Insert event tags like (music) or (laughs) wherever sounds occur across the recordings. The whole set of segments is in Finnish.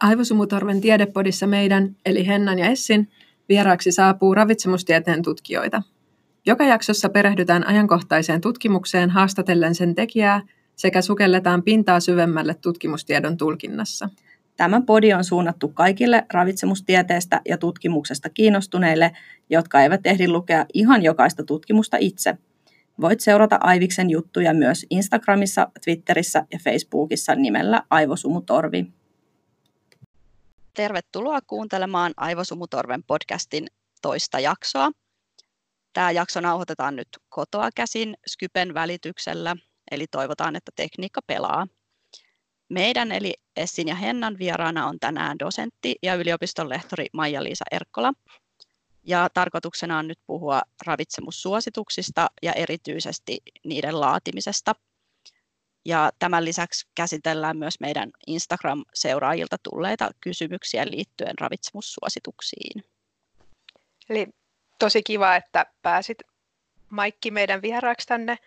Aivosumutorven tiedepodissa meidän, eli Hennan ja Essin, vieraaksi saapuu ravitsemustieteen tutkijoita. Joka jaksossa perehdytään ajankohtaiseen tutkimukseen haastatellen sen tekijää sekä sukelletaan pintaa syvemmälle tutkimustiedon tulkinnassa. Tämä podi on suunnattu kaikille ravitsemustieteestä ja tutkimuksesta kiinnostuneille, jotka eivät ehdi lukea ihan jokaista tutkimusta itse. Voit seurata Aiviksen juttuja myös Instagramissa, Twitterissä ja Facebookissa nimellä Aivosumutorvi. Tervetuloa kuuntelemaan Aivosumutorven podcastin toista jaksoa. Tämä jakso nauhoitetaan nyt kotoa käsin Skypen välityksellä, eli toivotaan, että tekniikka pelaa. Meidän eli Essin ja Hennan vieraana on tänään dosentti ja yliopiston lehtori Maija-Liisa Erkkola. Ja tarkoituksena on nyt puhua ravitsemussuosituksista ja erityisesti niiden laatimisesta. Ja tämän lisäksi käsitellään myös meidän Instagram-seuraajilta tulleita kysymyksiä liittyen ravitsemussuosituksiin. Eli tosi kiva, että pääsit Maikki meidän vieraaksi tänne.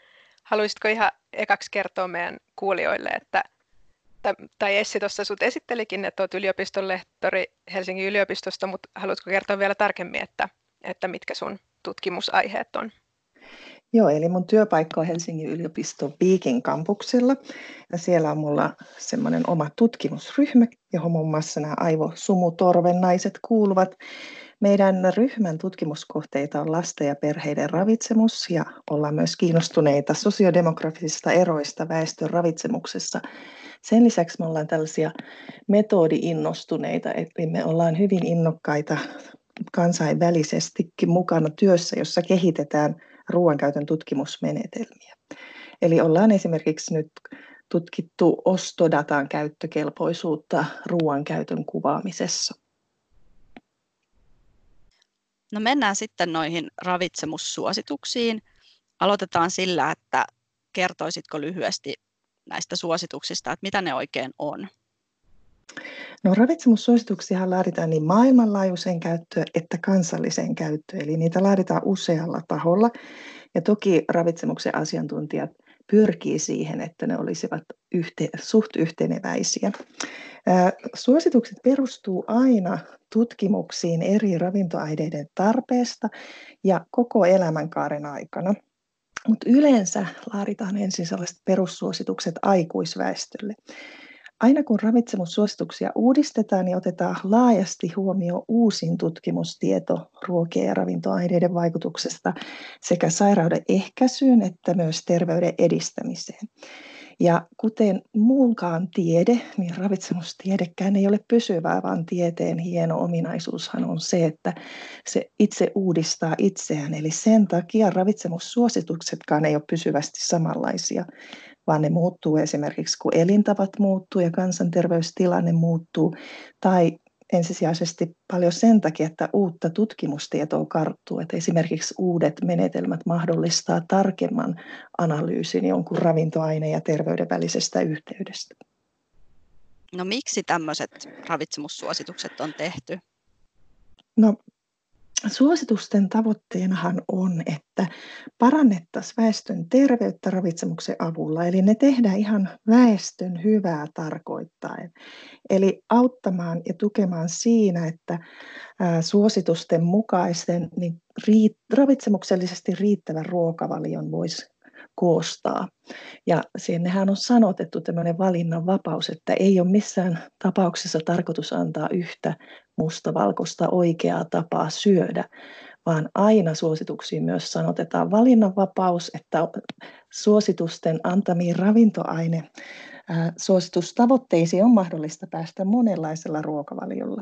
Haluaisitko ihan ekaksi kertoa meidän kuulijoille, että tai Essi tuossa sut esittelikin, että olet yliopiston lehtori Helsingin yliopistosta, mutta haluatko kertoa vielä tarkemmin, että, että mitkä sun tutkimusaiheet on? Joo, eli mun työpaikka on Helsingin yliopiston Viikin kampuksella ja siellä on mulla semmoinen oma tutkimusryhmä, johon muun muassa nämä aivosumutorven naiset kuuluvat. Meidän ryhmän tutkimuskohteita on lasten ja perheiden ravitsemus ja ollaan myös kiinnostuneita sosiodemografisista eroista väestön ravitsemuksessa. Sen lisäksi me ollaan tällaisia metodi-innostuneita, eli me ollaan hyvin innokkaita kansainvälisestikin mukana työssä, jossa kehitetään ruoankäytön tutkimusmenetelmiä. Eli ollaan esimerkiksi nyt tutkittu ostodatan käyttökelpoisuutta ruoankäytön kuvaamisessa. No mennään sitten noihin ravitsemussuosituksiin. Aloitetaan sillä, että kertoisitko lyhyesti näistä suosituksista, että mitä ne oikein on? No ravitsemussuosituksia laaditaan niin maailmanlaajuiseen käyttöön että kansalliseen käyttöön, eli niitä laaditaan usealla taholla. Ja toki ravitsemuksen asiantuntijat pyrkii siihen, että ne olisivat yhte, suht yhteneväisiä. Suositukset perustuu aina tutkimuksiin eri ravintoaineiden tarpeesta ja koko elämänkaaren aikana. Mutta yleensä laaditaan ensin sellaiset perussuositukset aikuisväestölle. Aina kun ravitsemussuosituksia uudistetaan, niin otetaan laajasti huomioon uusin tutkimustieto ruokien ja ravintoaineiden vaikutuksesta sekä sairauden ehkäisyyn että myös terveyden edistämiseen. Ja kuten muunkaan tiede, niin ravitsemustiedekään ei ole pysyvää, vaan tieteen hieno ominaisuushan on se, että se itse uudistaa itseään. Eli sen takia ravitsemussuosituksetkaan ei ole pysyvästi samanlaisia, vaan ne muuttuu esimerkiksi kun elintavat muuttuu ja kansanterveystilanne muuttuu tai ensisijaisesti paljon sen takia, että uutta tutkimustietoa karttuu, että esimerkiksi uudet menetelmät mahdollistaa tarkemman analyysin jonkun ravintoaine- ja terveyden välisestä yhteydestä. No miksi tämmöiset ravitsemussuositukset on tehty? No Suositusten tavoitteenahan on, että parannettaisiin väestön terveyttä ravitsemuksen avulla. Eli ne tehdään ihan väestön hyvää tarkoittaen. Eli auttamaan ja tukemaan siinä, että suositusten mukaisen niin ravitsemuksellisesti riittävän ruokavalion voisi koostaa. Ja sinnehän on sanotettu tämmöinen valinnan vapaus, että ei ole missään tapauksessa tarkoitus antaa yhtä mustavalkoista oikeaa tapaa syödä, vaan aina suosituksiin myös sanotetaan valinnanvapaus, että suositusten antamiin ravintoaine suositustavoitteisiin on mahdollista päästä monenlaisella ruokavaliolla.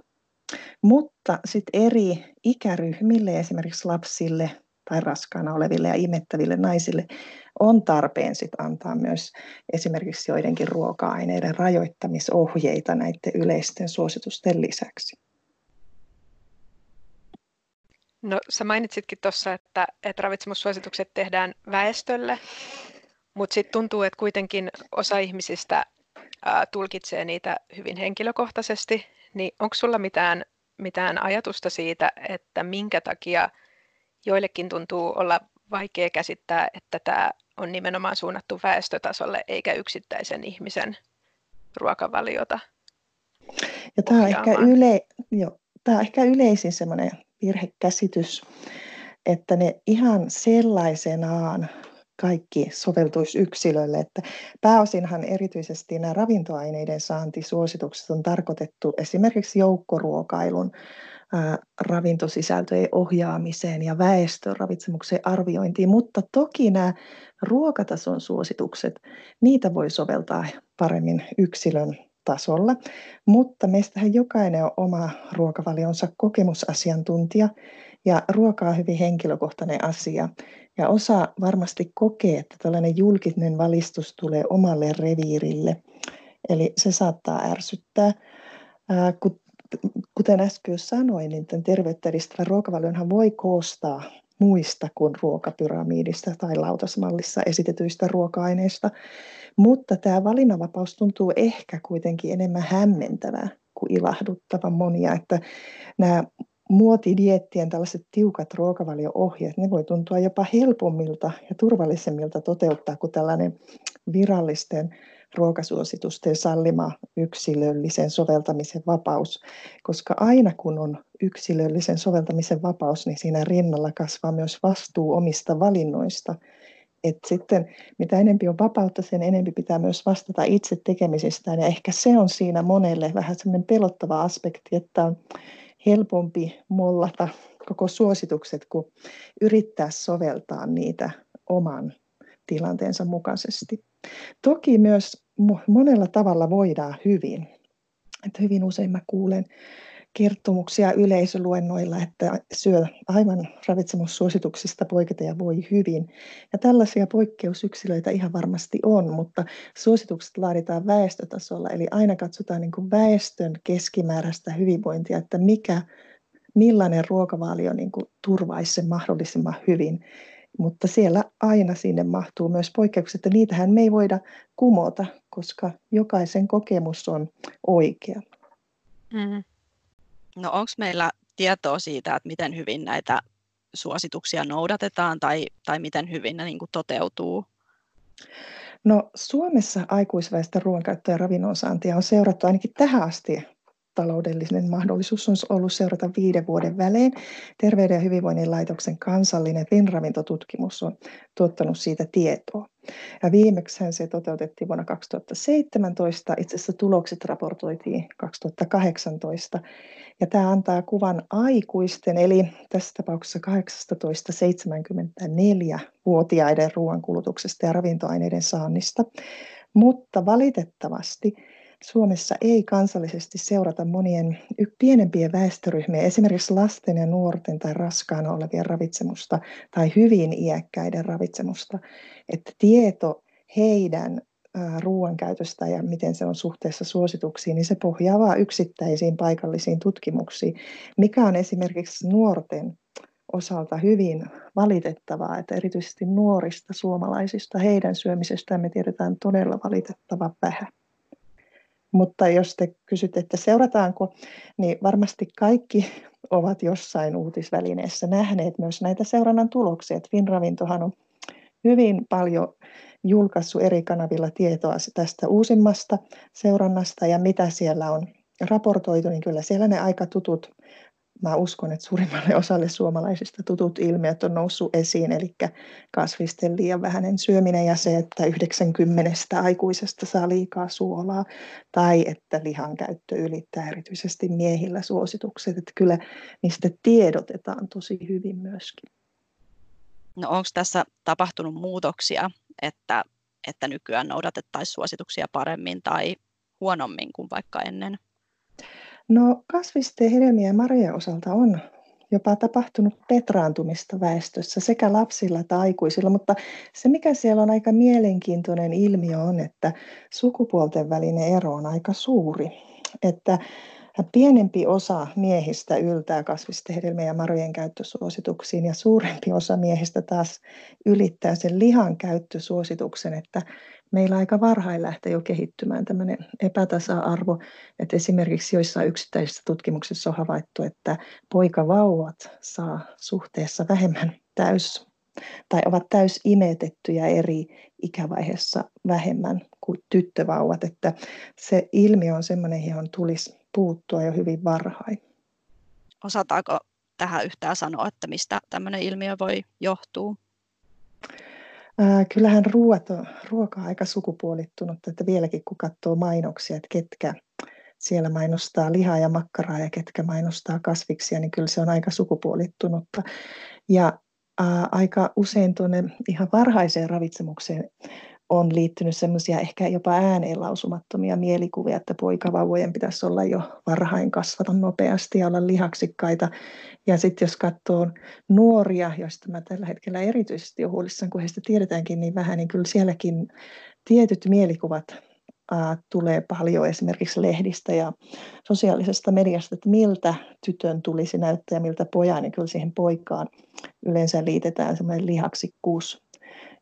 Mutta sitten eri ikäryhmille, esimerkiksi lapsille tai raskaana oleville ja imettäville naisille, on tarpeen sit antaa myös esimerkiksi joidenkin ruoka-aineiden rajoittamisohjeita näiden yleisten suositusten lisäksi. No sä mainitsitkin tuossa, että, että ravitsemussuositukset tehdään väestölle, mutta sitten tuntuu, että kuitenkin osa ihmisistä ää, tulkitsee niitä hyvin henkilökohtaisesti. Niin onko sulla mitään, mitään ajatusta siitä, että minkä takia joillekin tuntuu olla vaikea käsittää, että tämä on nimenomaan suunnattu väestötasolle eikä yksittäisen ihmisen ruokavaliota? Ja tämä on, ehkä yle, jo, tämä on ehkä yleisin semmoinen virhekäsitys, että ne ihan sellaisenaan kaikki soveltuisi yksilölle. Että pääosinhan erityisesti nämä ravintoaineiden saantisuositukset on tarkoitettu esimerkiksi joukkoruokailun ravintosisältöjen ohjaamiseen ja väestön ravitsemuksen arviointiin, mutta toki nämä ruokatason suositukset, niitä voi soveltaa paremmin yksilön tasolla, mutta meistähän jokainen on oma ruokavalionsa kokemusasiantuntija ja ruoka on hyvin henkilökohtainen asia. Ja osa varmasti kokee, että tällainen julkinen valistus tulee omalle reviirille. Eli se saattaa ärsyttää. Kuten äsken sanoin, niin tämän terveyttä edistävä ruokavalionhan voi koostaa muista kuin ruokapyramiidista tai lautasmallissa esitetyistä ruoka-aineista. Mutta tämä valinnanvapaus tuntuu ehkä kuitenkin enemmän hämmentävää kuin ilahduttava monia, että nämä muotidiettien tällaiset tiukat ruokavalio-ohjeet, ne voi tuntua jopa helpommilta ja turvallisemmilta toteuttaa kuin tällainen virallisten ruokasuositusten sallima yksilöllisen soveltamisen vapaus, koska aina kun on yksilöllisen soveltamisen vapaus, niin siinä rinnalla kasvaa myös vastuu omista valinnoista. Et sitten mitä enempi on vapautta, sen enempi pitää myös vastata itse tekemisestään. Ja ehkä se on siinä monelle vähän semmoinen pelottava aspekti, että on helpompi mollata koko suositukset, kuin yrittää soveltaa niitä oman tilanteensa mukaisesti. Toki myös monella tavalla voidaan hyvin. Että hyvin usein mä kuulen kertomuksia yleisöluennoilla, että syö aivan ravitsemussuosituksista poiketa ja voi hyvin. Ja tällaisia poikkeusyksilöitä ihan varmasti on, mutta suositukset laaditaan väestötasolla, eli aina katsotaan niin kuin väestön keskimääräistä hyvinvointia, että mikä, millainen ruokavalio niin kuin turvaisi sen mahdollisimman hyvin. Mutta siellä aina sinne mahtuu myös poikkeukset, että niitähän me ei voida kumota, koska jokaisen kokemus on oikea. Mm. No onko meillä tietoa siitä, että miten hyvin näitä suosituksia noudatetaan tai, tai miten hyvin ne niin kuin toteutuu? No Suomessa aikuisväestön ruoankäyttöä ja ravinnonsaantia on seurattu ainakin tähän asti taloudellinen mahdollisuus on ollut seurata viiden vuoden välein. Terveyden ja hyvinvoinnin laitoksen kansallinen FINRAVintotutkimus on tuottanut siitä tietoa. Ja viimeksi se toteutettiin vuonna 2017, itse asiassa tulokset raportoitiin 2018. Ja tämä antaa kuvan aikuisten, eli tässä tapauksessa 18-74-vuotiaiden ruoankulutuksesta ja ravintoaineiden saannista. Mutta valitettavasti Suomessa ei kansallisesti seurata monien pienempien väestöryhmien, esimerkiksi lasten ja nuorten tai raskaana olevien ravitsemusta tai hyvin iäkkäiden ravitsemusta. Että tieto heidän ruoankäytöstä ja miten se on suhteessa suosituksiin, niin se pohjaa vain yksittäisiin paikallisiin tutkimuksiin, mikä on esimerkiksi nuorten osalta hyvin valitettavaa, että erityisesti nuorista suomalaisista heidän syömisestään me tiedetään todella valitettava vähän. Mutta jos te kysytte, että seurataanko, niin varmasti kaikki (laughs) ovat jossain uutisvälineessä nähneet myös näitä seurannan tuloksia. Finravintohan on hyvin paljon julkaissut eri kanavilla tietoa tästä uusimmasta seurannasta ja mitä siellä on raportoitu, niin kyllä siellä ne aika tutut mä uskon, että suurimmalle osalle suomalaisista tutut ilmiöt on noussut esiin, eli kasvisten liian vähäinen syöminen ja se, että 90 aikuisesta saa liikaa suolaa, tai että lihan käyttö ylittää erityisesti miehillä suositukset, että kyllä niistä tiedotetaan tosi hyvin myöskin. No onko tässä tapahtunut muutoksia, että, että nykyään noudatettaisiin suosituksia paremmin tai huonommin kuin vaikka ennen? No kasvisten, hedelmien ja marjojen osalta on jopa tapahtunut petraantumista väestössä sekä lapsilla että aikuisilla, mutta se mikä siellä on aika mielenkiintoinen ilmiö on, että sukupuolten välinen ero on aika suuri. Että pienempi osa miehistä yltää kasvisten hedelmien ja marjojen käyttösuosituksiin ja suurempi osa miehistä taas ylittää sen lihan käyttösuosituksen, että meillä aika varhain lähtee jo kehittymään tämmöinen epätasa-arvo, että esimerkiksi joissain yksittäisissä tutkimuksissa on havaittu, että poikavauvat saa suhteessa vähemmän täys tai ovat täysimetettyjä eri ikävaiheessa vähemmän kuin tyttövauvat, että se ilmiö on sellainen, johon tulisi puuttua jo hyvin varhain. Osataanko tähän yhtään sanoa, että mistä tämmöinen ilmiö voi johtua? kyllähän ruoat on, ruoka on aika sukupuolittunut, että vieläkin kun katsoo mainoksia, että ketkä siellä mainostaa lihaa ja makkaraa ja ketkä mainostaa kasviksia, niin kyllä se on aika sukupuolittunutta. Ja ää, aika usein tuonne ihan varhaiseen ravitsemukseen on liittynyt semmoisia ehkä jopa ääneen lausumattomia mielikuvia, että poikavauvojen pitäisi olla jo varhain kasvata nopeasti ja olla lihaksikkaita. Ja sitten jos katsoo nuoria, joista mä tällä hetkellä erityisesti olen huolissaan, kun heistä tiedetäänkin niin vähän, niin kyllä sielläkin tietyt mielikuvat ää, tulee paljon esimerkiksi lehdistä ja sosiaalisesta mediasta, että miltä tytön tulisi näyttää ja miltä pojan, niin kyllä siihen poikaan yleensä liitetään semmoinen lihaksikkuus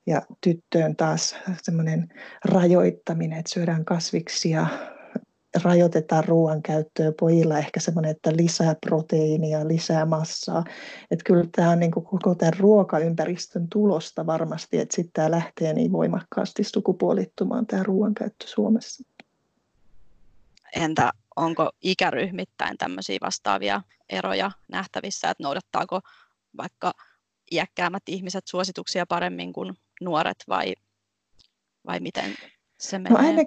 ja tyttöön taas semmoinen rajoittaminen, että syödään kasviksia, rajoitetaan ruoan käyttöä pojilla ehkä semmoinen, että lisää proteiinia, lisää massaa. Että kyllä tämä on niin kuin koko tämän ruokaympäristön tulosta varmasti, että sitten tämä lähtee niin voimakkaasti sukupuolittumaan tämä ruoan käyttö Suomessa. Entä onko ikäryhmittäin tämmöisiä vastaavia eroja nähtävissä, että noudattaako vaikka iäkkäämmät ihmiset suosituksia paremmin kuin nuoret vai, vai miten se no menee? No aina,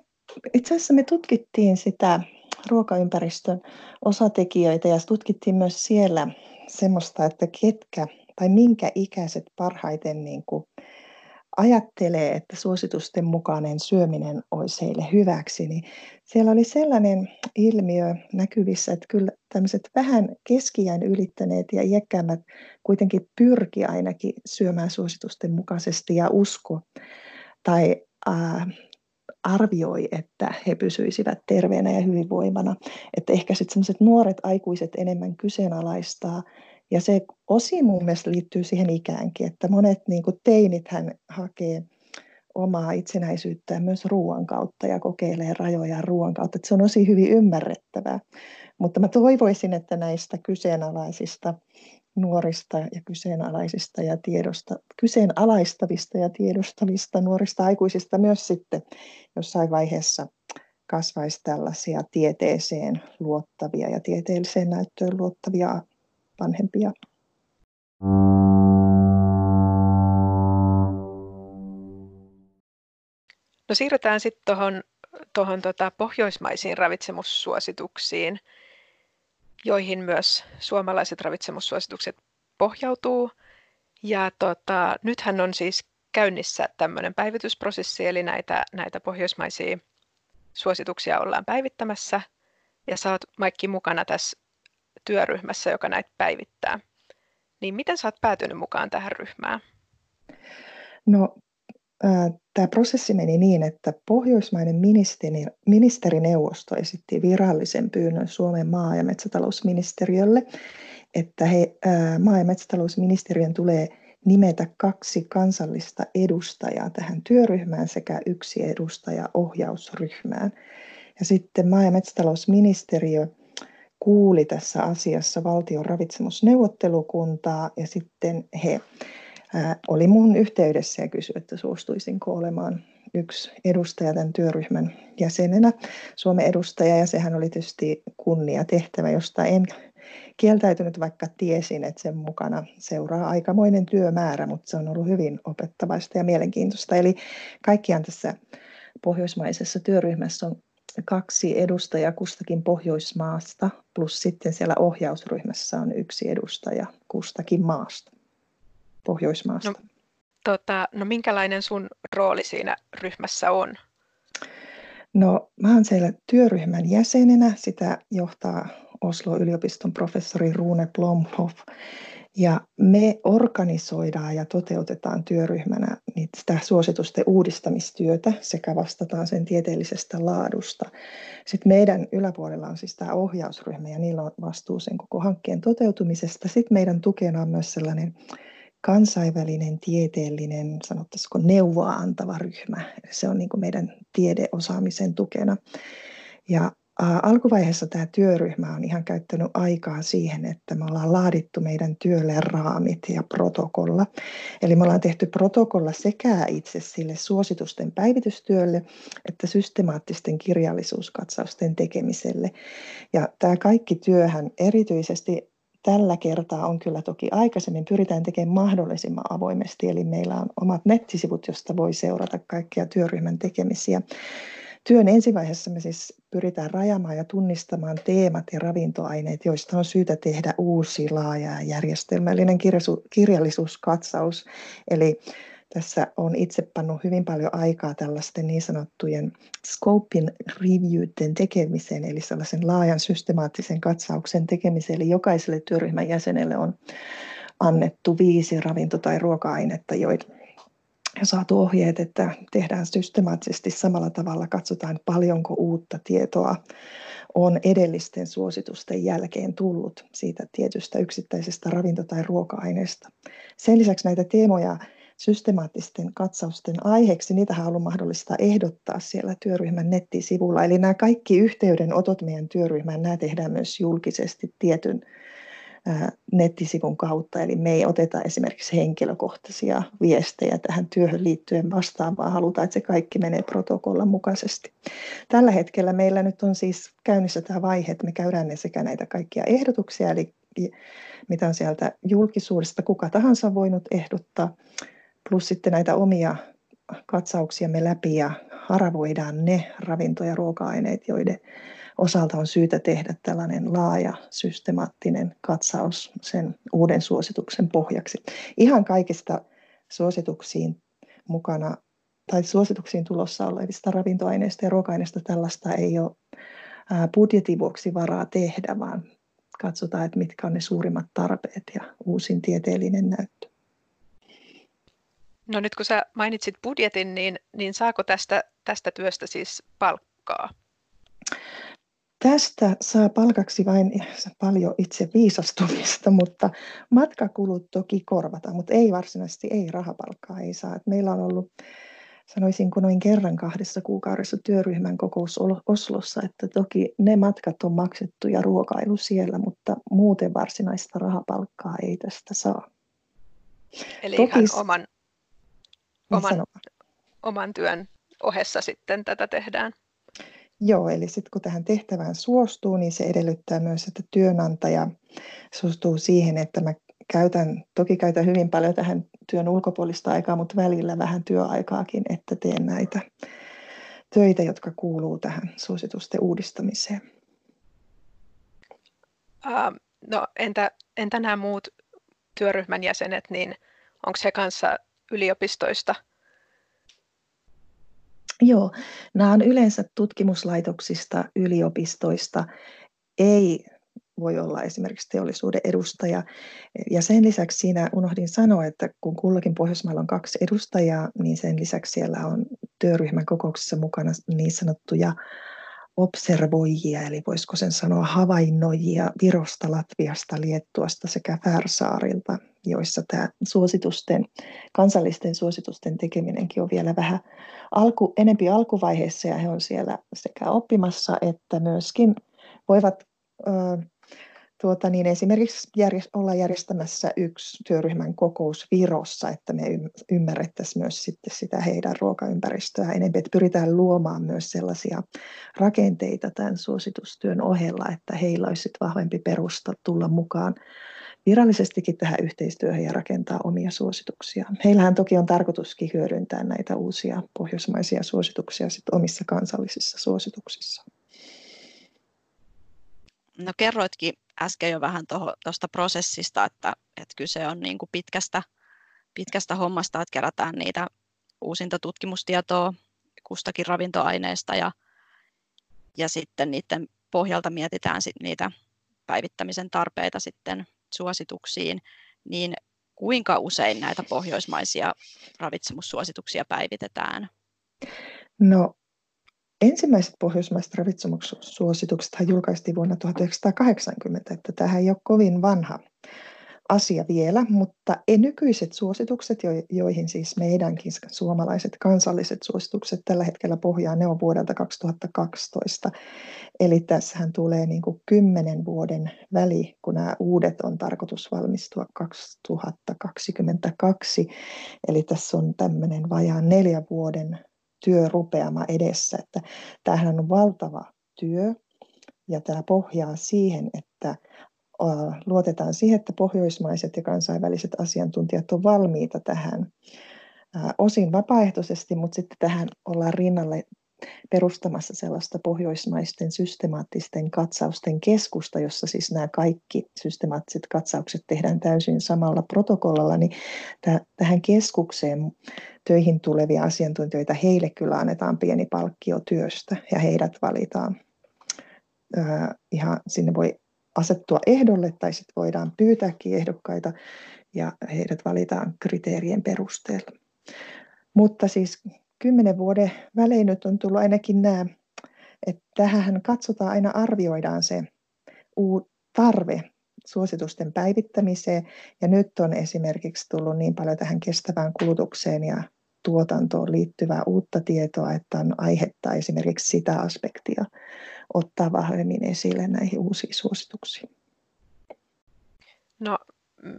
itse asiassa me tutkittiin sitä ruokaympäristön osatekijöitä ja tutkittiin myös siellä semmoista, että ketkä tai minkä ikäiset parhaiten niin kuin ajattelee, että suositusten mukainen syöminen olisi heille hyväksi, niin siellä oli sellainen ilmiö näkyvissä, että kyllä tämmöiset vähän keskiään ylittäneet ja iäkkäämmät kuitenkin pyrki ainakin syömään suositusten mukaisesti ja usko tai äh, arvioi, että he pysyisivät terveenä ja hyvinvoivana. Että ehkä sitten sellaiset nuoret aikuiset enemmän kyseenalaistaa ja se osin mun mielestä liittyy siihen ikäänkin, että monet niin kuin teinit hän hakee omaa itsenäisyyttään myös ruoan kautta ja kokeilee rajoja ruoan kautta. Että se on osin hyvin ymmärrettävää. Mutta mä toivoisin, että näistä kyseenalaisista nuorista ja kyseenalaisista ja tiedosta, kyseenalaistavista ja tiedostavista nuorista aikuisista myös sitten jossain vaiheessa kasvaisi tällaisia tieteeseen luottavia ja tieteelliseen näyttöön luottavia vanhempia. No siirrytään sitten tuohon tohon tota pohjoismaisiin ravitsemussuosituksiin, joihin myös suomalaiset ravitsemussuositukset pohjautuu. Ja tota, nythän on siis käynnissä tämmöinen päivitysprosessi, eli näitä, näitä pohjoismaisia suosituksia ollaan päivittämässä. Ja sä oot Maikki mukana tässä työryhmässä, joka näitä päivittää. Niin miten sä oot päätynyt mukaan tähän ryhmään? No, äh, tämä prosessi meni niin, että Pohjoismainen ministeri, ministerineuvosto esitti virallisen pyynnön Suomen maa- ja metsätalousministeriölle, että he, äh, maa- ja metsätalousministeriön tulee nimetä kaksi kansallista edustajaa tähän työryhmään sekä yksi edustaja ohjausryhmään. Ja sitten maa- ja metsätalousministeriö kuuli tässä asiassa valtion ravitsemusneuvottelukuntaa ja sitten he oli mun yhteydessä ja kysyi, että suostuisinko olemaan yksi edustaja tämän työryhmän jäsenenä, Suomen edustaja, ja sehän oli tietysti kunnia tehtävä, josta en kieltäytynyt, vaikka tiesin, että sen mukana seuraa aikamoinen työmäärä, mutta se on ollut hyvin opettavaista ja mielenkiintoista. Eli kaikkiaan tässä pohjoismaisessa työryhmässä on kaksi edustajaa kustakin Pohjoismaasta, plus sitten siellä ohjausryhmässä on yksi edustaja kustakin maasta, Pohjoismaasta. No, tota, no minkälainen sun rooli siinä ryhmässä on? No mä oon siellä työryhmän jäsenenä, sitä johtaa Oslo-yliopiston professori Rune Blomhoff. Ja me organisoidaan ja toteutetaan työryhmänä sitä suositusten uudistamistyötä sekä vastataan sen tieteellisestä laadusta. Sitten meidän yläpuolella on siis tämä ohjausryhmä ja niillä on vastuu sen koko hankkeen toteutumisesta. Sitten meidän tukena on myös sellainen kansainvälinen tieteellinen, sanottaisiko neuvoa antava ryhmä. Se on niin meidän tiedeosaamisen tukena. Ja alkuvaiheessa tämä työryhmä on ihan käyttänyt aikaa siihen, että me ollaan laadittu meidän työlle raamit ja protokolla. Eli me ollaan tehty protokolla sekä itse sille suositusten päivitystyölle että systemaattisten kirjallisuuskatsausten tekemiselle. Ja tämä kaikki työhän erityisesti tällä kertaa on kyllä toki aikaisemmin pyritään tekemään mahdollisimman avoimesti, eli meillä on omat nettisivut, josta voi seurata kaikkia työryhmän tekemisiä. Työn ensivaiheessa me siis pyritään rajamaan ja tunnistamaan teemat ja ravintoaineet, joista on syytä tehdä uusi laaja ja järjestelmällinen kirjallisuuskatsaus. Eli tässä on itse pannut hyvin paljon aikaa tällaisten niin sanottujen scopin reviewten tekemiseen, eli sellaisen laajan systemaattisen katsauksen tekemiseen. Eli jokaiselle työryhmän jäsenelle on annettu viisi ravinto- tai ruoka-ainetta, joita saatu ohjeet, että tehdään systemaattisesti samalla tavalla, katsotaan paljonko uutta tietoa on edellisten suositusten jälkeen tullut siitä tietystä yksittäisestä ravinto- tai ruoka-aineesta. Sen lisäksi näitä teemoja systemaattisten katsausten aiheeksi, niitä on ollut mahdollista ehdottaa siellä työryhmän nettisivulla. Eli nämä kaikki yhteydenotot meidän työryhmään, nämä tehdään myös julkisesti tietyn nettisivun kautta. Eli me ei oteta esimerkiksi henkilökohtaisia viestejä tähän työhön liittyen vastaan, vaan halutaan, että se kaikki menee protokollan mukaisesti. Tällä hetkellä meillä nyt on siis käynnissä tämä vaihe, että me käydään ne sekä näitä kaikkia ehdotuksia, eli mitä on sieltä julkisuudesta kuka tahansa voinut ehdottaa, plus sitten näitä omia katsauksiamme läpi ja haravoidaan ne ravinto- ja ruoka-aineet, joiden osalta on syytä tehdä tällainen laaja systemaattinen katsaus sen uuden suosituksen pohjaksi. Ihan kaikista suosituksiin mukana tai suosituksiin tulossa olevista ravintoaineista ja ruoka-aineista tällaista ei ole budjetin vuoksi varaa tehdä, vaan katsotaan, että mitkä on ne suurimmat tarpeet ja uusin tieteellinen näyttö. No nyt kun sä mainitsit budjetin, niin, niin saako tästä, tästä työstä siis palkkaa? Tästä saa palkaksi vain paljon itse viisastumista, mutta matkakulut toki korvataan, mutta ei varsinaisesti, ei rahapalkkaa ei saa. meillä on ollut, sanoisinko noin kerran kahdessa kuukaudessa työryhmän kokous Oslossa, että toki ne matkat on maksettu ja ruokailu siellä, mutta muuten varsinaista rahapalkkaa ei tästä saa. Eli toki, ihan oman, niin oman, oman työn ohessa sitten tätä tehdään. Joo, eli sitten kun tähän tehtävään suostuu, niin se edellyttää myös, että työnantaja suostuu siihen, että mä käytän, toki käytän hyvin paljon tähän työn ulkopuolista aikaa, mutta välillä vähän työaikaakin, että teen näitä töitä, jotka kuuluu tähän suositusten uudistamiseen. Uh, no entä, entä nämä muut työryhmän jäsenet, niin onko he kanssa yliopistoista – Joo, nämä on yleensä tutkimuslaitoksista, yliopistoista, ei voi olla esimerkiksi teollisuuden edustaja. Ja sen lisäksi siinä unohdin sanoa, että kun kullakin Pohjoismailla on kaksi edustajaa, niin sen lisäksi siellä on työryhmän kokouksessa mukana niin sanottuja observoijia, eli voisiko sen sanoa havainnoijia Virosta, Latviasta, Liettuasta sekä Färsaarilta, joissa tämä suositusten, kansallisten suositusten tekeminenkin on vielä vähän alku, enempi alkuvaiheessa ja he on siellä sekä oppimassa että myöskin voivat ö, tuota, niin esimerkiksi järjest, olla järjestämässä yksi työryhmän kokous Virossa, että me ymmärrettäisiin myös sitten sitä heidän ruokaympäristöä enemmän, että pyritään luomaan myös sellaisia rakenteita tämän suositustyön ohella, että heillä olisi vahvempi perusta tulla mukaan virallisestikin tähän yhteistyöhön ja rakentaa omia suosituksia. Heillähän toki on tarkoituskin hyödyntää näitä uusia pohjoismaisia suosituksia sit omissa kansallisissa suosituksissa. No kerroitkin äsken jo vähän tuosta prosessista, että, että kyse on niin kuin pitkästä, pitkästä hommasta, että kerätään niitä uusinta tutkimustietoa kustakin ravintoaineesta ja, ja sitten niiden pohjalta mietitään sit niitä päivittämisen tarpeita sitten suosituksiin, niin kuinka usein näitä pohjoismaisia ravitsemussuosituksia päivitetään? No ensimmäiset pohjoismaiset ravitsemussuositukset julkaistiin vuonna 1980, että tämä ei ole kovin vanha asia vielä, mutta nykyiset suositukset, joihin siis meidänkin suomalaiset kansalliset suositukset tällä hetkellä pohjaa, ne on vuodelta 2012. Eli tässähän tulee niin kuin kymmenen vuoden väli, kun nämä uudet on tarkoitus valmistua 2022. Eli tässä on tämmöinen vajaan neljän vuoden työrupeama edessä. Että tämähän on valtava työ ja tämä pohjaa siihen, että luotetaan siihen, että pohjoismaiset ja kansainväliset asiantuntijat ovat valmiita tähän osin vapaaehtoisesti, mutta sitten tähän ollaan rinnalle perustamassa sellaista pohjoismaisten systemaattisten katsausten keskusta, jossa siis nämä kaikki systemaattiset katsaukset tehdään täysin samalla protokollalla, niin tähän keskukseen töihin tulevia asiantuntijoita, heille kyllä annetaan pieni palkkio työstä ja heidät valitaan. Ihan sinne voi asettua ehdolle tai sitten voidaan pyytääkin ehdokkaita ja heidät valitaan kriteerien perusteella. Mutta siis kymmenen vuoden välein nyt on tullut ainakin nämä, että tähän katsotaan aina arvioidaan se tarve suositusten päivittämiseen. Ja nyt on esimerkiksi tullut niin paljon tähän kestävään kulutukseen ja tuotantoon liittyvää uutta tietoa, että on aihetta esimerkiksi sitä aspektia ottaa vahvemmin esille näihin uusiin suosituksiin. No,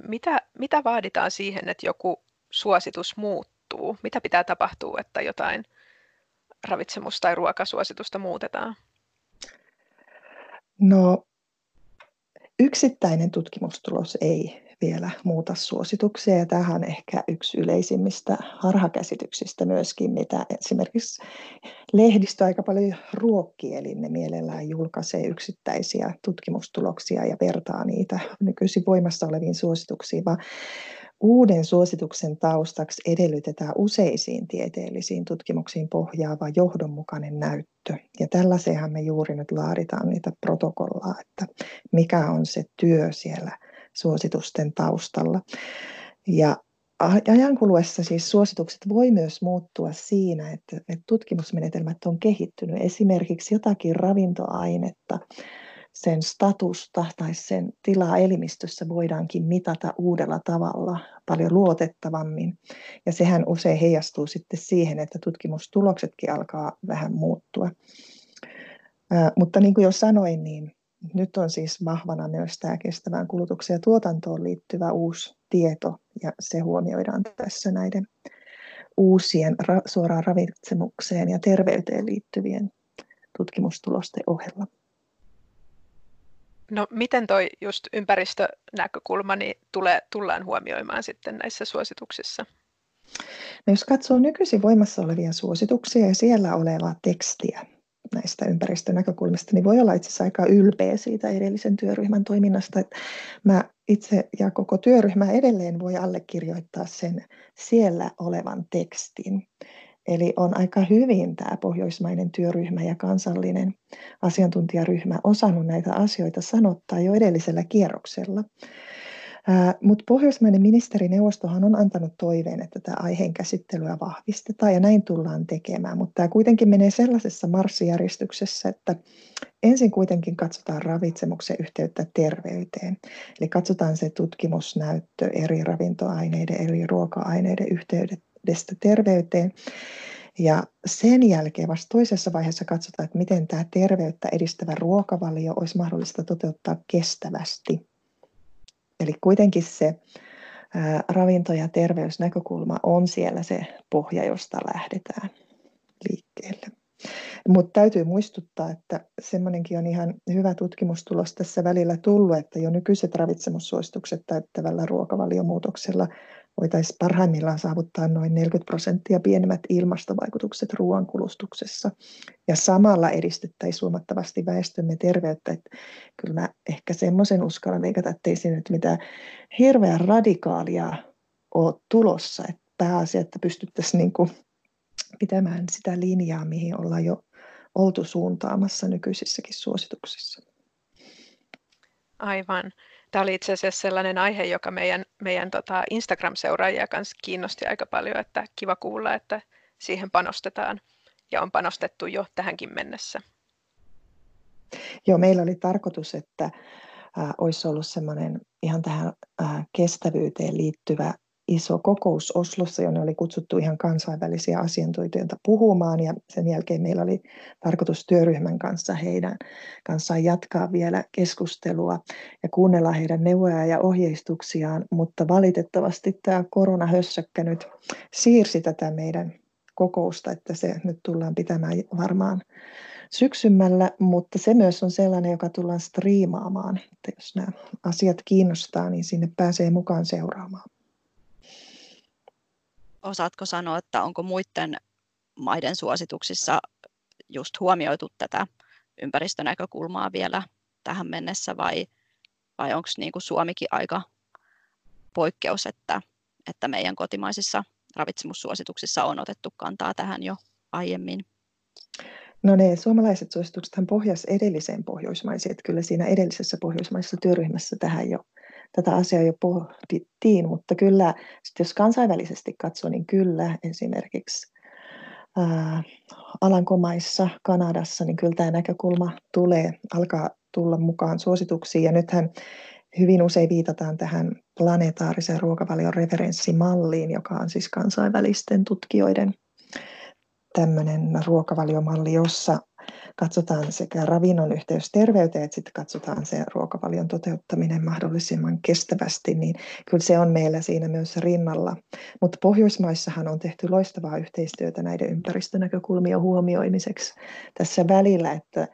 mitä, mitä vaaditaan siihen, että joku suositus muuttuu? Mitä pitää tapahtua, että jotain ravitsemus- tai ruokasuositusta muutetaan? No, yksittäinen tutkimustulos ei vielä muuta suosituksia. Ja tämähän on ehkä yksi yleisimmistä harhakäsityksistä myöskin, mitä esimerkiksi lehdistö aika paljon ruokkii, eli ne mielellään julkaisee yksittäisiä tutkimustuloksia ja vertaa niitä nykyisin voimassa oleviin suosituksiin, vaan Uuden suosituksen taustaksi edellytetään useisiin tieteellisiin tutkimuksiin pohjaava johdonmukainen näyttö. Ja tällaiseenhan me juuri nyt laaditaan niitä protokollaa, että mikä on se työ siellä suositusten taustalla. Ja ajan kuluessa siis suositukset voi myös muuttua siinä, että, että tutkimusmenetelmät on kehittynyt. Esimerkiksi jotakin ravintoainetta, sen statusta tai sen tilaa elimistössä voidaankin mitata uudella tavalla, paljon luotettavammin. Ja sehän usein heijastuu sitten siihen, että tutkimustuloksetkin alkaa vähän muuttua. mutta niin kuin jo sanoin, niin nyt on siis vahvana myös tämä kestävään kulutukseen ja tuotantoon liittyvä uusi tieto, ja se huomioidaan tässä näiden uusien ra- suoraan ravitsemukseen ja terveyteen liittyvien tutkimustulosten ohella. No miten toi just ympäristönäkökulma niin tulee, tullaan huomioimaan sitten näissä suosituksissa? No jos katsoo nykyisin voimassa olevia suosituksia ja siellä olevaa tekstiä, näistä ympäristönäkökulmista, niin voi olla itse asiassa aika ylpeä siitä edellisen työryhmän toiminnasta. Että mä itse ja koko työryhmä edelleen voi allekirjoittaa sen siellä olevan tekstin. Eli on aika hyvin tämä pohjoismainen työryhmä ja kansallinen asiantuntijaryhmä osannut näitä asioita sanottaa jo edellisellä kierroksella. Mutta Pohjoismainen ministerineuvostohan on antanut toiveen, että tämä aiheen käsittelyä vahvistetaan ja näin tullaan tekemään, mutta tämä kuitenkin menee sellaisessa marssijärjestyksessä, että ensin kuitenkin katsotaan ravitsemuksen yhteyttä terveyteen. Eli katsotaan se tutkimusnäyttö eri ravintoaineiden, eri ruoka-aineiden yhteydestä terveyteen. Ja sen jälkeen vasta toisessa vaiheessa katsotaan, että miten tämä terveyttä edistävä ruokavalio olisi mahdollista toteuttaa kestävästi Eli kuitenkin se ravinto- ja terveysnäkökulma on siellä se pohja, josta lähdetään liikkeelle. Mutta täytyy muistuttaa, että semmoinenkin on ihan hyvä tutkimustulos tässä välillä tullut, että jo nykyiset ravitsemussuositukset täyttävällä ruokavaliomuutoksella voitaisiin parhaimmillaan saavuttaa noin 40 prosenttia pienemmät ilmastovaikutukset ruoankulustuksessa. Ja samalla edistettäisiin huomattavasti väestömme terveyttä. Että kyllä mä ehkä semmoisen uskallan veikata, että ei siinä nyt mitään hirveän radikaalia ole tulossa. Että pääasia, että pystyttäisiin niin kuin pitämään sitä linjaa, mihin ollaan jo oltu suuntaamassa nykyisissäkin suosituksissa. Aivan. Tämä oli itse asiassa sellainen aihe, joka meidän, meidän tota Instagram-seuraajia kanssa kiinnosti aika paljon, että kiva kuulla, että siihen panostetaan ja on panostettu jo tähänkin mennessä. Joo, meillä oli tarkoitus, että olisi ollut semmoinen ihan tähän kestävyyteen liittyvä iso kokous Oslossa, jonne oli kutsuttu ihan kansainvälisiä asiantuntijoita puhumaan ja sen jälkeen meillä oli tarkoitus työryhmän kanssa heidän kanssaan jatkaa vielä keskustelua ja kuunnella heidän neuvoja ja ohjeistuksiaan, mutta valitettavasti tämä koronahössökkä nyt siirsi tätä meidän kokousta, että se nyt tullaan pitämään varmaan syksymällä, mutta se myös on sellainen, joka tullaan striimaamaan. Että jos nämä asiat kiinnostaa, niin sinne pääsee mukaan seuraamaan. Osaatko sanoa, että onko muiden maiden suosituksissa just huomioitu tätä ympäristönäkökulmaa vielä tähän mennessä vai, vai onko niin kuin Suomikin aika poikkeus, että, että meidän kotimaisissa ravitsemussuosituksissa on otettu kantaa tähän jo aiemmin? No ne suomalaiset suosituksethan pohjas edelliseen pohjoismaisiin, että kyllä siinä edellisessä pohjoismaisessa työryhmässä tähän jo, tätä asiaa jo pohdittiin, mutta kyllä jos kansainvälisesti katsoo, niin kyllä esimerkiksi ää, Alankomaissa, Kanadassa, niin kyllä tämä näkökulma tulee, alkaa tulla mukaan suosituksiin. Ja nythän hyvin usein viitataan tähän planetaarisen ruokavalion referenssimalliin, joka on siis kansainvälisten tutkijoiden tämmöinen ruokavaliomalli, jossa katsotaan sekä ravinnon yhteys terveyteen, että sitten katsotaan se ruokavalion toteuttaminen mahdollisimman kestävästi, niin kyllä se on meillä siinä myös rinnalla. Mutta Pohjoismaissahan on tehty loistavaa yhteistyötä näiden ympäristönäkökulmien huomioimiseksi tässä välillä, että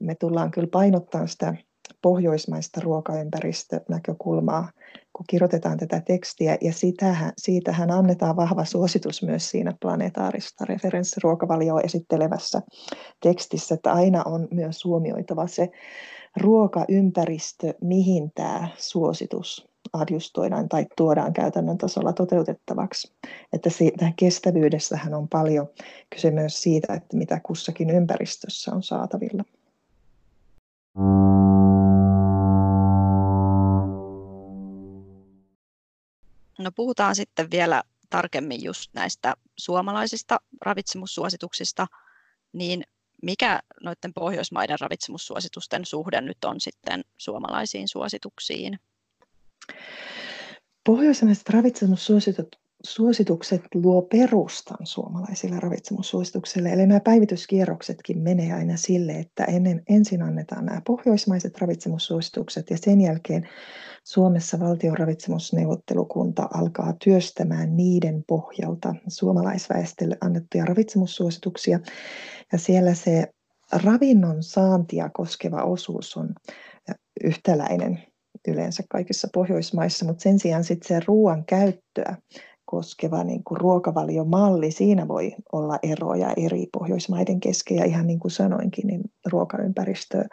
me tullaan kyllä painottamaan sitä pohjoismaista ruokaympäristönäkökulmaa, kun kirjoitetaan tätä tekstiä, ja sitähän, siitähän annetaan vahva suositus myös siinä planetaarista referenssiruokavalioa esittelevässä tekstissä, että aina on myös huomioitava se ruokaympäristö, mihin tämä suositus adjustoidaan tai tuodaan käytännön tasolla toteutettavaksi. Että siitä kestävyydessähän on paljon kyse myös siitä, että mitä kussakin ympäristössä on saatavilla. No puhutaan sitten vielä tarkemmin just näistä suomalaisista ravitsemussuosituksista, niin mikä noiden Pohjoismaiden ravitsemussuositusten suhde nyt on sitten suomalaisiin suosituksiin? Pohjoismaiset ravitsemussuositukset suositukset luo perustan suomalaisille ravitsemussuosituksille. Eli nämä päivityskierroksetkin menee aina sille, että ennen, ensin annetaan nämä pohjoismaiset ravitsemussuositukset ja sen jälkeen Suomessa valtion ravitsemusneuvottelukunta alkaa työstämään niiden pohjalta suomalaisväestölle annettuja ravitsemussuosituksia. Ja siellä se ravinnon saantia koskeva osuus on yhtäläinen yleensä kaikissa Pohjoismaissa, mutta sen sijaan sitten se ruoan käyttöä koskeva niin kuin ruokavaliomalli, siinä voi olla eroja eri Pohjoismaiden kesken ja ihan niin kuin sanoinkin, niin ruokaympäristö